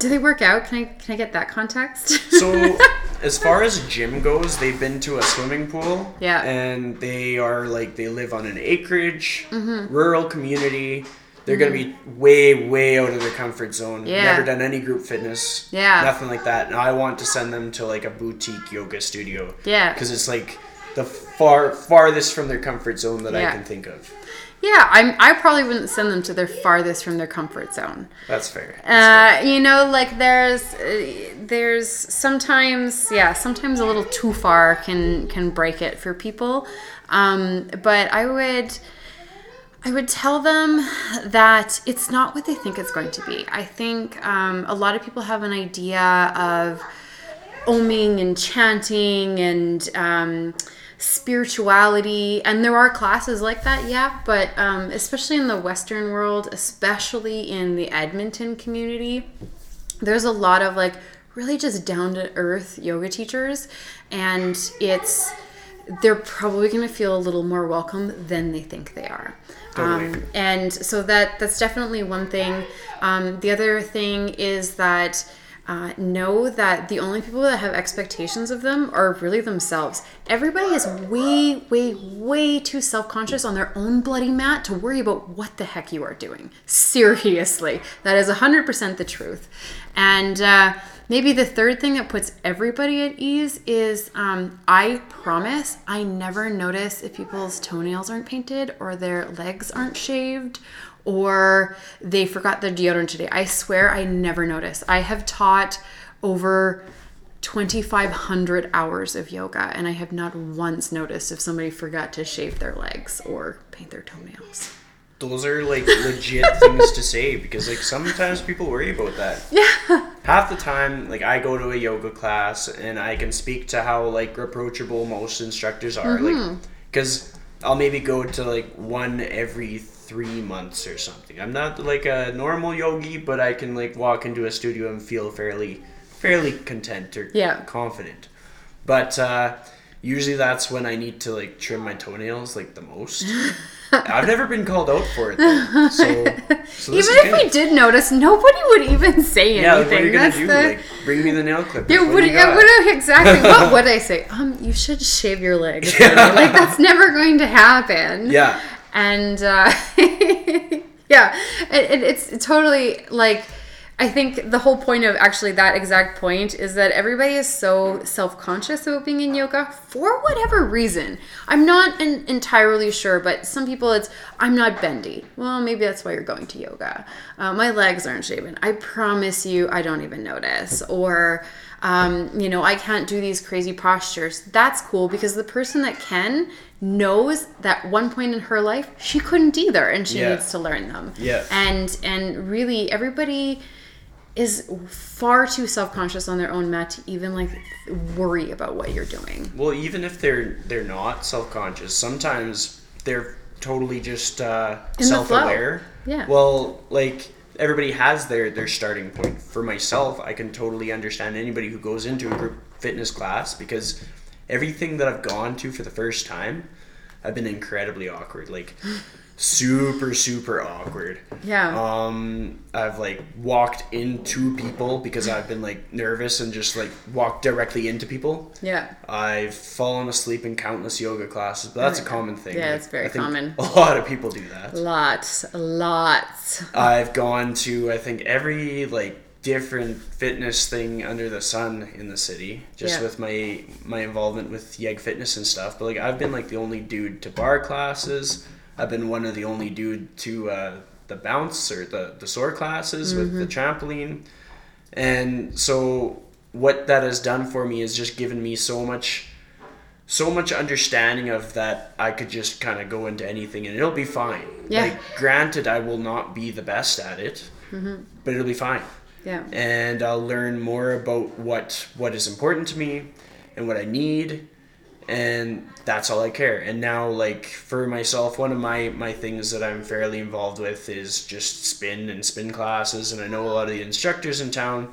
do they work out? Can I can I get that context? So, as far as gym goes, they've been to a swimming pool. Yeah. And they are like, they live on an acreage, Mm-hmm. rural community. They're going to be way, way out of their comfort zone. Yeah. Never done any group fitness. Yeah. Nothing like that. And I want to send them to like a boutique yoga studio. Yeah. Because it's like the far, farthest from their comfort zone that I can think of. Yeah, I'm. I probably wouldn't send them to their farthest from their comfort zone. That's fair. That's Uh, you know, like there's uh, there's sometimes yeah, sometimes a little too far can can break it for people. Um, but I would I would tell them that it's not what they think it's going to be. I think um, a lot of people have an idea of oming and chanting and um, spirituality and there are classes like that yeah but um, especially in the western world especially in the edmonton community there's a lot of like really just down to earth yoga teachers and it's they're probably going to feel a little more welcome than they think they are Totally. um, and so that that's definitely one thing um, the other thing is that uh, know that the only people that have expectations of them are really themselves. Everybody is way, way, way too self conscious on their own bloody mat to worry about what the heck you are doing. Seriously. That is 100% the truth. And uh, maybe the third thing that puts everybody at ease is um, I promise I never notice if people's toenails aren't painted or their legs aren't shaved or they forgot their deodorant today. I swear I never notice. I have taught over 2,500 hours of yoga and I have not once noticed if somebody forgot to shave their legs or paint their toenails. Those are like legit things to say because like sometimes people worry about that. Yeah. half the time like i go to a yoga class and i can speak to how like reproachable most instructors are Mm-hmm. like because i'll maybe go to like one every three months or something i'm not like a normal yogi but i can like walk into a studio and feel fairly fairly content or Yeah. confident but uh usually that's when i need to like trim my toenails like the most i've never been called out for it though, so, so Even if we did notice, nobody would even say Yeah, like, anything. what are you gonna That's do? the Like, bring me the nail clippers. yeah, What what, do yeah, what exactly? what would I say? Um, you should shave your legs. like that's never going to happen. Yeah, and uh, yeah, it, it, it's totally like I think the whole point of actually that exact point is that everybody is so self conscious about being in yoga for whatever reason. I'm not en- entirely sure, but some people it's I'm not bendy. Well, maybe that's why you're going to yoga. Uh, my legs aren't shaven. I promise you, I don't even notice. Or um, you know, I can't do these crazy postures. That's cool because the person that can knows that one point in her life she couldn't either and she Yeah. needs to learn them. Yeah. And and really everybody is far too self-conscious on their own mat to even like worry about what you're doing. Well, even if they're they're not self conscious, sometimes they're totally just uh, In the flow. self aware. Yeah. Well, like everybody has their their starting point. For myself, I can totally understand anybody who goes into a group fitness class because everything that I've gone to for the first time, I've been incredibly awkward. Like super super awkward. Yeah. Um, I've like walked into people because I've been like nervous and just like walked directly into people. yeah. I've fallen asleep in countless yoga classes, but that's a common thing. Yeah, Like, it's very common. A lot of people do that. Lots, lots. I've gone to I think every like different fitness thing under the sun in the city, just Yeah. with my my involvement with YEG Fitness and stuff. But like I've been like the only dude to bar classes. I've been one of the only dude to uh, the bounce or the the soar classes with the trampoline, and so what that has done for me is just given me so much so much understanding of that I could just kind of go into anything and it'll be fine. Yeah. Like, granted, I will not be the best at it, but it'll be fine. Yeah. And I'll learn more about what what is important to me and what I need, and that's all I care. And now, like for myself, one of my my things that I'm fairly involved with is just spin and spin classes, and I know a lot of the instructors in town.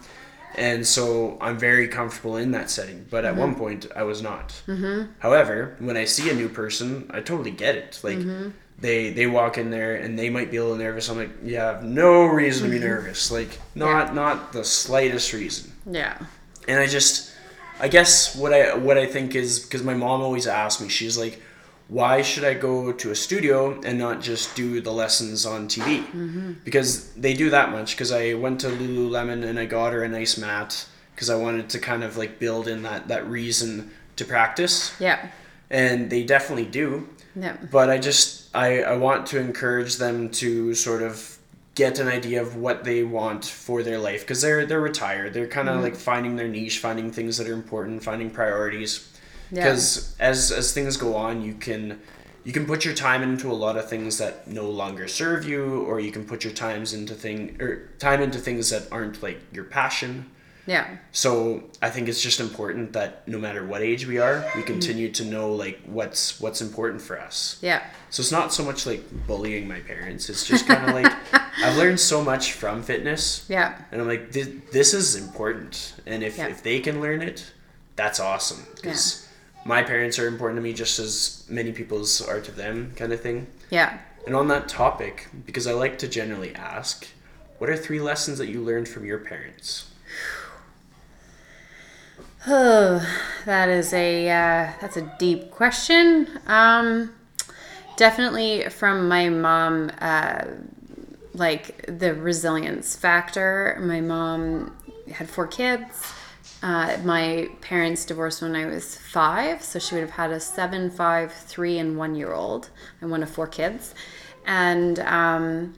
And so I'm very comfortable in that setting, but at one point I was not. Mm-hmm. However, when I see a new person, I totally get it. Like they they walk in there and they might be a little nervous. I'm like, yeah, have no reason to be mm-hmm. nervous. Like not not the slightest reason. Yeah. And I just, I guess what I what I think is because my mom always asked me, she's like, why should I go to a studio and not just do the lessons on TV? Mm-hmm. Because they do that much. Because I went to Lululemon and I got her a nice mat because I wanted to kind of like build in that that reason to practice, Yeah. and they definitely do Yeah. but I just I, I want to encourage them to sort of get an idea of what they want for their life because they're they're retired they're kind of mm-hmm. like finding their niche finding things that are important finding priorities Yeah. because as as things go on you can you can put your time into a lot of things that no longer serve you or you can put your times into thing or time into things that aren't like your passion Yeah. so I think it's just important that no matter what age we are, we continue to know like what's what's important for us. Yeah. So it's not so much like bullying my parents. It's just kind of like I've learned so much from fitness, Yeah. and I'm like this, this is important, and if Yeah. if they can learn it, that's awesome because my parents are important to me just as many people's are to them, kind of thing. Yeah. And on that topic, because I like to generally ask, what are three lessons that you learned from your parents? Oh, that is a uh, that's a deep question. Um, definitely from my mom, uh, like the resilience factor. My mom had four kids. Uh, my parents divorced when I was five, so she would have had a seven, five, three, and one year old, and one of four kids. And um,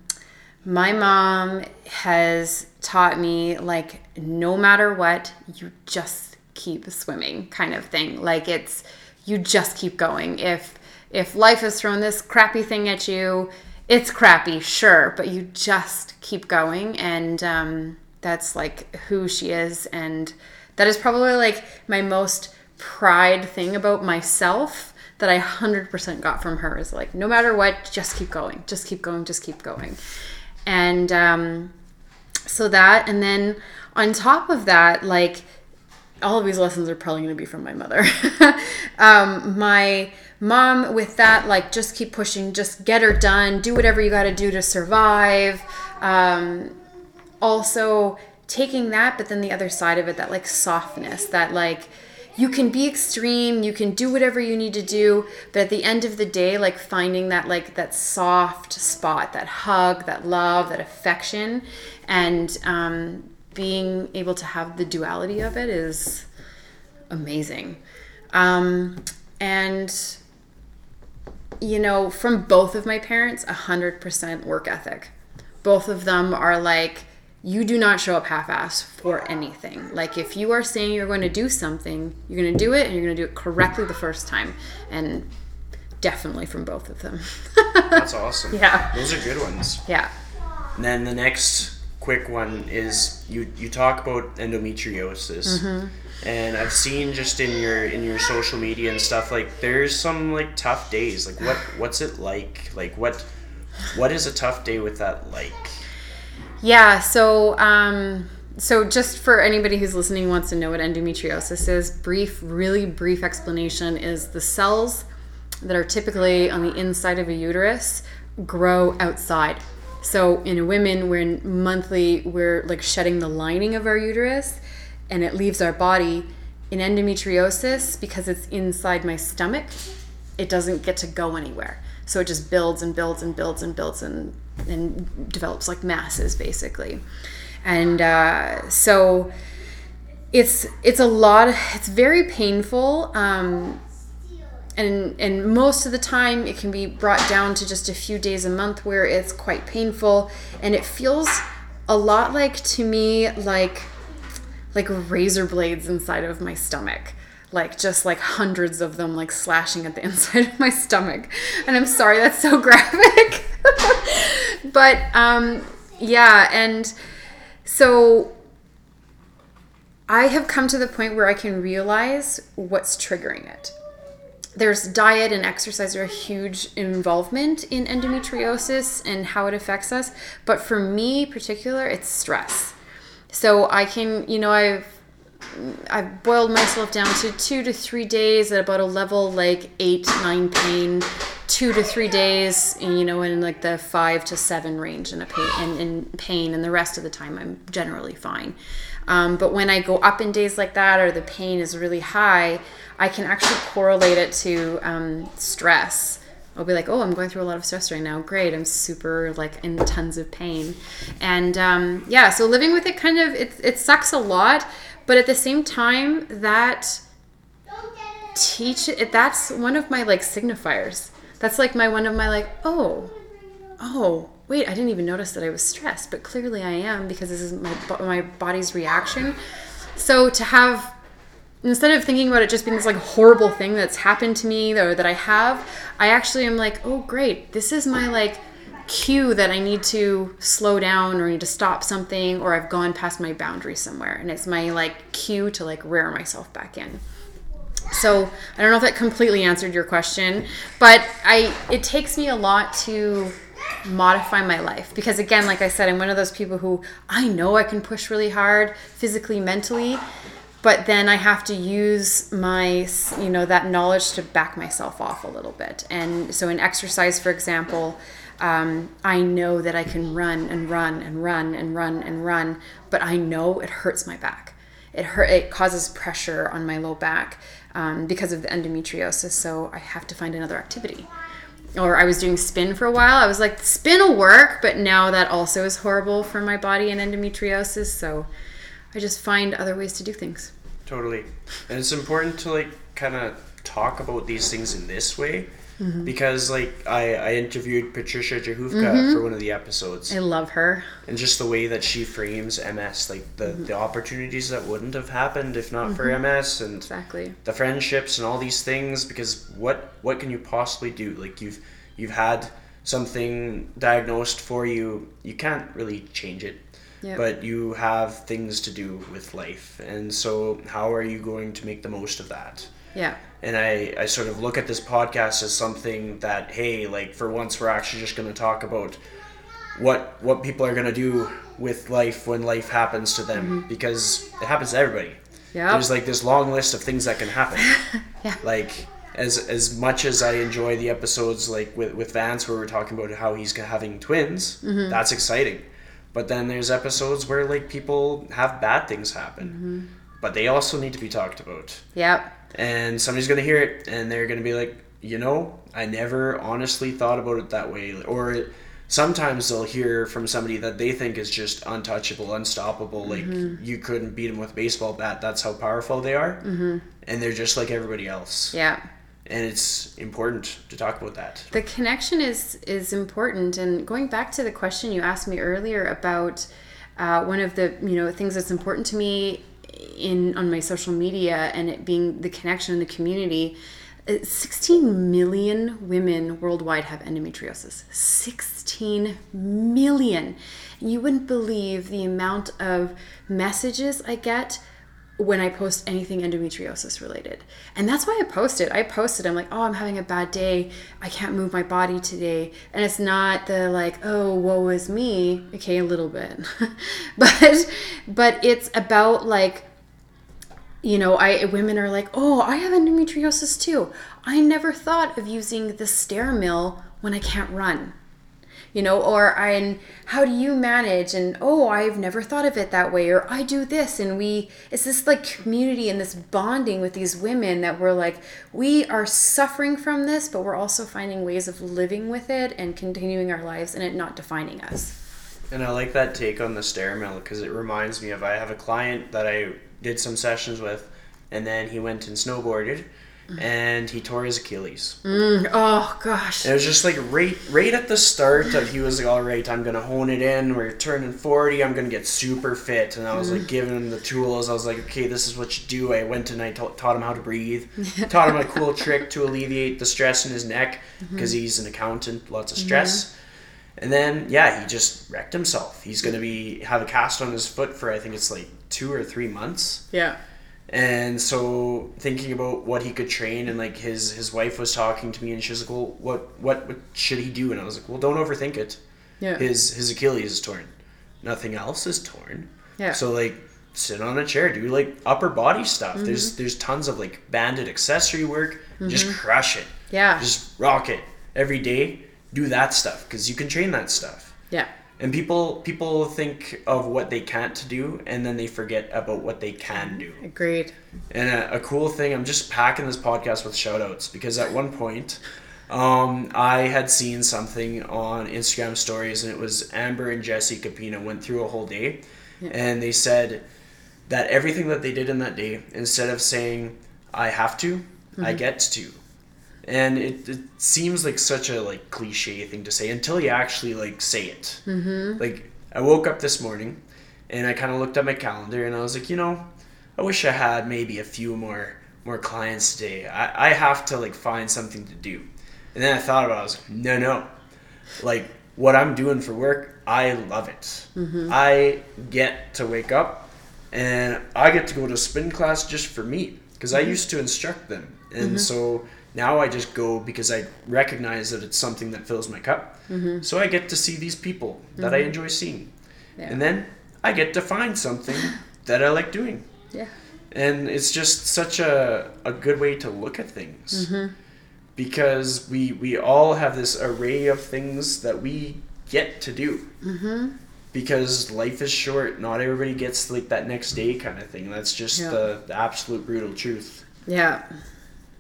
my mom has taught me like no matter what you just keep swimming kind of thing. Like it's you just keep going. If if life has thrown this crappy thing at you it's crappy sure but you just keep going. And um that's like who she is. And that is probably like my most pride thing about myself that I 100% got from her is like no matter what just keep going just keep going just keep going. And um, so that and then on top of that like all of these lessons are probably going to be from my mother. Um, my mom with that like just keep pushing just get her done do whatever you got to do to survive. Um, also taking that but then the other side of it that like softness that like you can be extreme you can do whatever you need to do but at the end of the day like finding that like that soft spot that hug that love that affection and um, being able to have the duality of it is amazing um, and you know from both of my parents 100% work ethic both of them are like you do not show up half-ass for anything. Like if you are saying you're going to do something, you're going to do it and you're going to do it correctly the first time. And definitely from both of them. That's awesome. Yeah. Those are good ones. yeah. And then the next quick one is you you talk about endometriosis. Mm-hmm. And I've seen just in your in your social media and stuff like there's some like tough days. Like what what's it like? Like what what is a tough day with that like? Yeah, so um so just for anybody who's listening who wants to know what endometriosis is, brief, really brief explanation is the cells that are typically on the inside of a uterus grow outside. So in women, we're in monthly, we're like shedding the lining of our uterus and it leaves our body. In endometriosis, because it's inside my stomach, it doesn't get to go anywhere. So it just builds and builds and builds and builds and, and develops like masses basically. And uh, so it's it's a lot. It's very painful. Um, and and most of the time it can be brought down to just a few days a month where it's quite painful. And it feels a lot like to me like like razor blades inside of my stomach. Like just like hundreds of them like slashing at the inside of my stomach. And i'm sorry that's so graphic. But um yeah and so i have come to the point where i can realize what's triggering it there's diet and exercise are a huge involvement in endometriosis and how it affects us but for me particular it's stress. So i can you know i've i've boiled myself down to two to three days at about a level like eight nine pain two to three days you know in like the five to seven range in a pain in, in pain and the rest of the time i'm generally fine. Um, but when i go up in days like that or the pain is really high I can actually correlate it to um, stress. I'll be like, oh, I'm going through a lot of stress right now. Great, I'm super like in tons of pain, and um, yeah. So living with it kind of it it sucks a lot, but at the same time that teach it. That's one of my like signifiers. That's like my one of my like oh, oh wait, I didn't even notice that I was stressed, but clearly I am because this is my my body's reaction. So to have instead of thinking about it just being this like horrible thing that's happened to me or that I have, I actually am like, oh great, this is my like cue that I need to slow down or need to stop something or I've gone past my boundary somewhere and it's my like cue to like rear myself back in. So I don't know if that completely answered your question, but I it takes me a lot to modify my life because again like I said I'm one of those people who I know I can push really hard physically mentally but then I have to use my, you know, that knowledge to back myself off a little bit. And so in exercise, for example, um, I know that I can run and run and run and run and run, but I know it hurts my back. It hurt. It causes pressure on my low back um, because of the endometriosis. So I have to find another activity. Or I was doing spin for a while. I was like, spin will work, but now that also is horrible for my body and endometriosis. So I just find other ways to do things. Totally. And it's important to like kind of talk about these things in this way mm-hmm. because like I, I interviewed Patricia Jahuvka mm-hmm. for one of the episodes. I love her. And just the way that she frames MS, like the, mm-hmm. the opportunities that wouldn't have happened if not for MS mm-hmm. and exactly the friendships and all these things because what what can you possibly do? Like you've you've had something diagnosed for you, you can't really change it Yep. but you have things to do with life. And so, how are you going to make the most of that? Yeah. and I, I sort of look at this podcast as something that hey like for once we're actually just going to talk about what what people are going to do with life when life happens to them mm-hmm. because it happens to everybody Yep. there's like this long list of things that can happen Yeah. like as as much as I enjoy the episodes like with with Vance where we're talking about how he's having twins mm-hmm. that's exciting but then there's episodes where like people have bad things happen. But they also need to be talked about. Yep. and somebody's gonna hear it and they're gonna be like you know i never honestly thought about it that way. Or sometimes they'll hear from somebody that they think is just untouchable unstoppable like you couldn't beat them with a baseball bat. That's how powerful they are. Mm-hmm. and they're just like everybody else. Yeah. And it's important to talk about that. The connection is is important. And going back to the question you asked me earlier about uh, one of the you know things that's important to me in on my social media and it being the connection in the community uh, 16 million women worldwide have endometriosis. 16 million. You wouldn't believe the amount of messages i get when I post anything endometriosis related. And that's why I posted. It. I posted, I'm like, oh, I'm having a bad day. I can't move my body today. And it's not the like, oh, woe is me. Okay, a little bit. but but it's about like you know, I women are like, "Oh, I have endometriosis too. I never thought of using the stair mill when I can't run." You know, or I how do you manage and oh, I've never thought of it that way or I do this and we it's this like community and this bonding with these women that we're like we are suffering from this, but we're also finding ways of living with it and continuing our lives and it not defining us. And I like that take on the stair mill because it reminds me of I have a client that I did some sessions with, and then he went and snowboarded, and he tore his Achilles. Mm, oh gosh. And it was just like right, right at the start of he was like, all right, I'm gonna hone it in. We're turning forty. I'm gonna get super fit. And I was like mm. giving him the tools. I was like, okay, this is what you do. I went and I taught him how to breathe. taught him a cool trick to alleviate the stress in his neck mm-hmm. because he's an accountant, lots of mm-hmm. stress. And then yeah, he just wrecked himself. He's gonna be have a cast on his foot for I think it's like two or three months Yeah. And so thinking about what he could train and like his his wife was talking to me and she was like well what what, what should he do and i was like well don't overthink it Yeah. his his achilles is torn nothing else is torn Yeah. so like sit on a chair do like upper body stuff Mm-hmm. there's there's tons of like banded accessory work just crush it Yeah. just rock it every day do that stuff because you can train that stuff Yeah. And people people think of what they can't do and then they forget about what they can do Agreed. and a, a cool thing, I'm just packing this podcast with shout outs because at one point, um, I had seen something on Instagram stories and it was Amber and Jesse Capina went through a whole day and they said that everything that they did in that day, instead of saying, I have to, I get to. And it, it seems like such a like cliche thing to say until you actually like say it. Mm-hmm. Like I woke up this morning and I kind of looked at my calendar and I was like, you know, I wish I had maybe a few more more clients today. I, I have to like find something to do. And then I thought about it, I was like, no no. Like what I'm doing for work, I love it. Mm-hmm. I get to wake up and I get to go to spin class just for me because I mm-hmm. used to instruct them. And mm-hmm. so now I just go because I recognize that it's something that fills my cup. Mm-hmm. So I get to see these people that I mm-hmm. enjoy seeing. Yeah. And then I get to find something that I like doing. Yeah. And it's just such a, a good way to look at things. Mm-hmm. Because we, we all have this array of things that we get to do. Because life is short. Not everybody gets like that next day kind of thing. That's just Yeah. the, the absolute brutal truth. Yeah.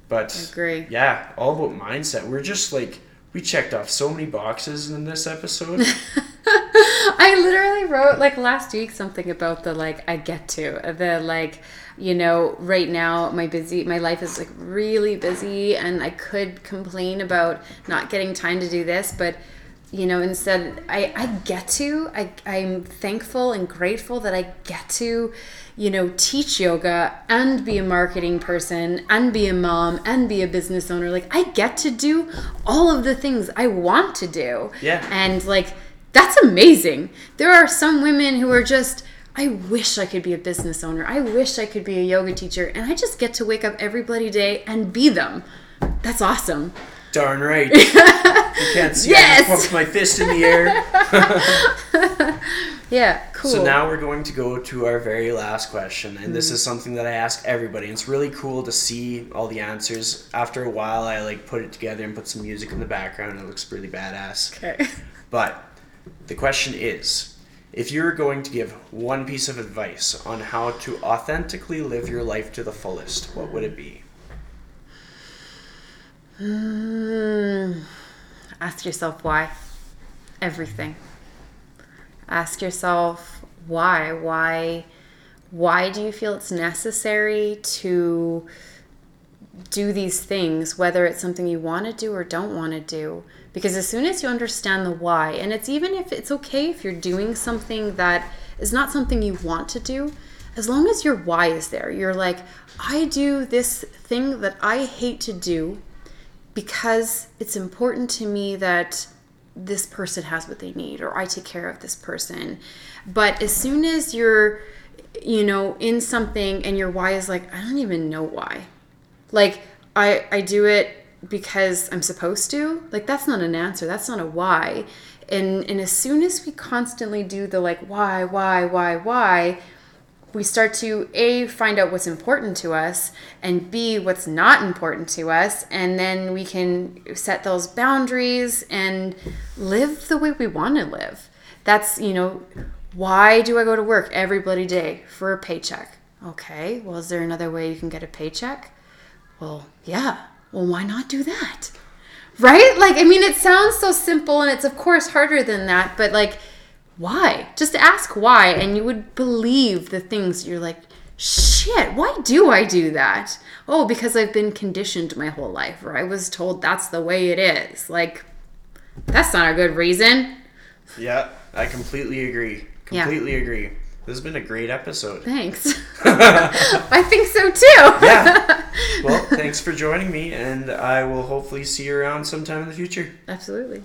But Agree. yeah, all about mindset. We're just like, we checked off so many boxes in this episode. I literally wrote like last week something about the like I get to the like you know right now my busy my life is like really busy and I could complain about not getting time to do this but you know instead I I get to I I'm thankful and grateful that I get to you know teach yoga and be a marketing person and be a mom and be a business owner like I get to do all of the things I want to do Yeah. and like That's amazing. There are some women who are just, I wish I could be a business owner. I wish I could be a yoga teacher. And I just get to wake up every bloody day and be them. That's awesome. Darn right. you can't see Yes! I just my fist in the air. Yeah, cool. So now we're going to go to our very last question, and this mm-hmm. is something that I ask everybody. And it's really cool to see all the answers. After a while, I like put it together and put some music in the background. And it looks really badass. Okay. But the question is, if you were going to give one piece of advice on how to authentically live your life to the fullest, what would it be? Mm, ask yourself why. Everything. Ask yourself why. Why why do you feel it's necessary to do these things, whether it's something you want to do or don't want to do? Because as soon as you understand the why, and it's even if it's okay if you're doing something that is not something you want to do, as long as your why is there, you're like, I do this thing that I hate to do because it's important to me that this person has what they need or I take care of this person. But as soon as you're, you know, in something and your why is like, I don't even know why. Like I I do it because I'm supposed to. Like that's not an answer. That's not a why. And and as soon as we constantly do the like why, why, why, why, we start to a find out what's important to us and b what's not important to us and then we can set those boundaries and live the way we want to live. That's you know why do i go to work every bloody day? For a paycheck. Okay well is there another way you can get a paycheck? Well yeah. Well why not do that? Right? Like i mean it sounds so simple and it's of course harder than that but like why? Just ask why, and you would believe the things you're like, shit, why do I do that? Oh, because I've been conditioned my whole life, or I was told that's the way it is. Like, that's not a good reason. Yeah, I completely agree. Yeah. Completely agree. This has been a great episode. Thanks. I think so too. Yeah. Well, thanks for joining me, and I will hopefully see you around sometime in the future. Absolutely.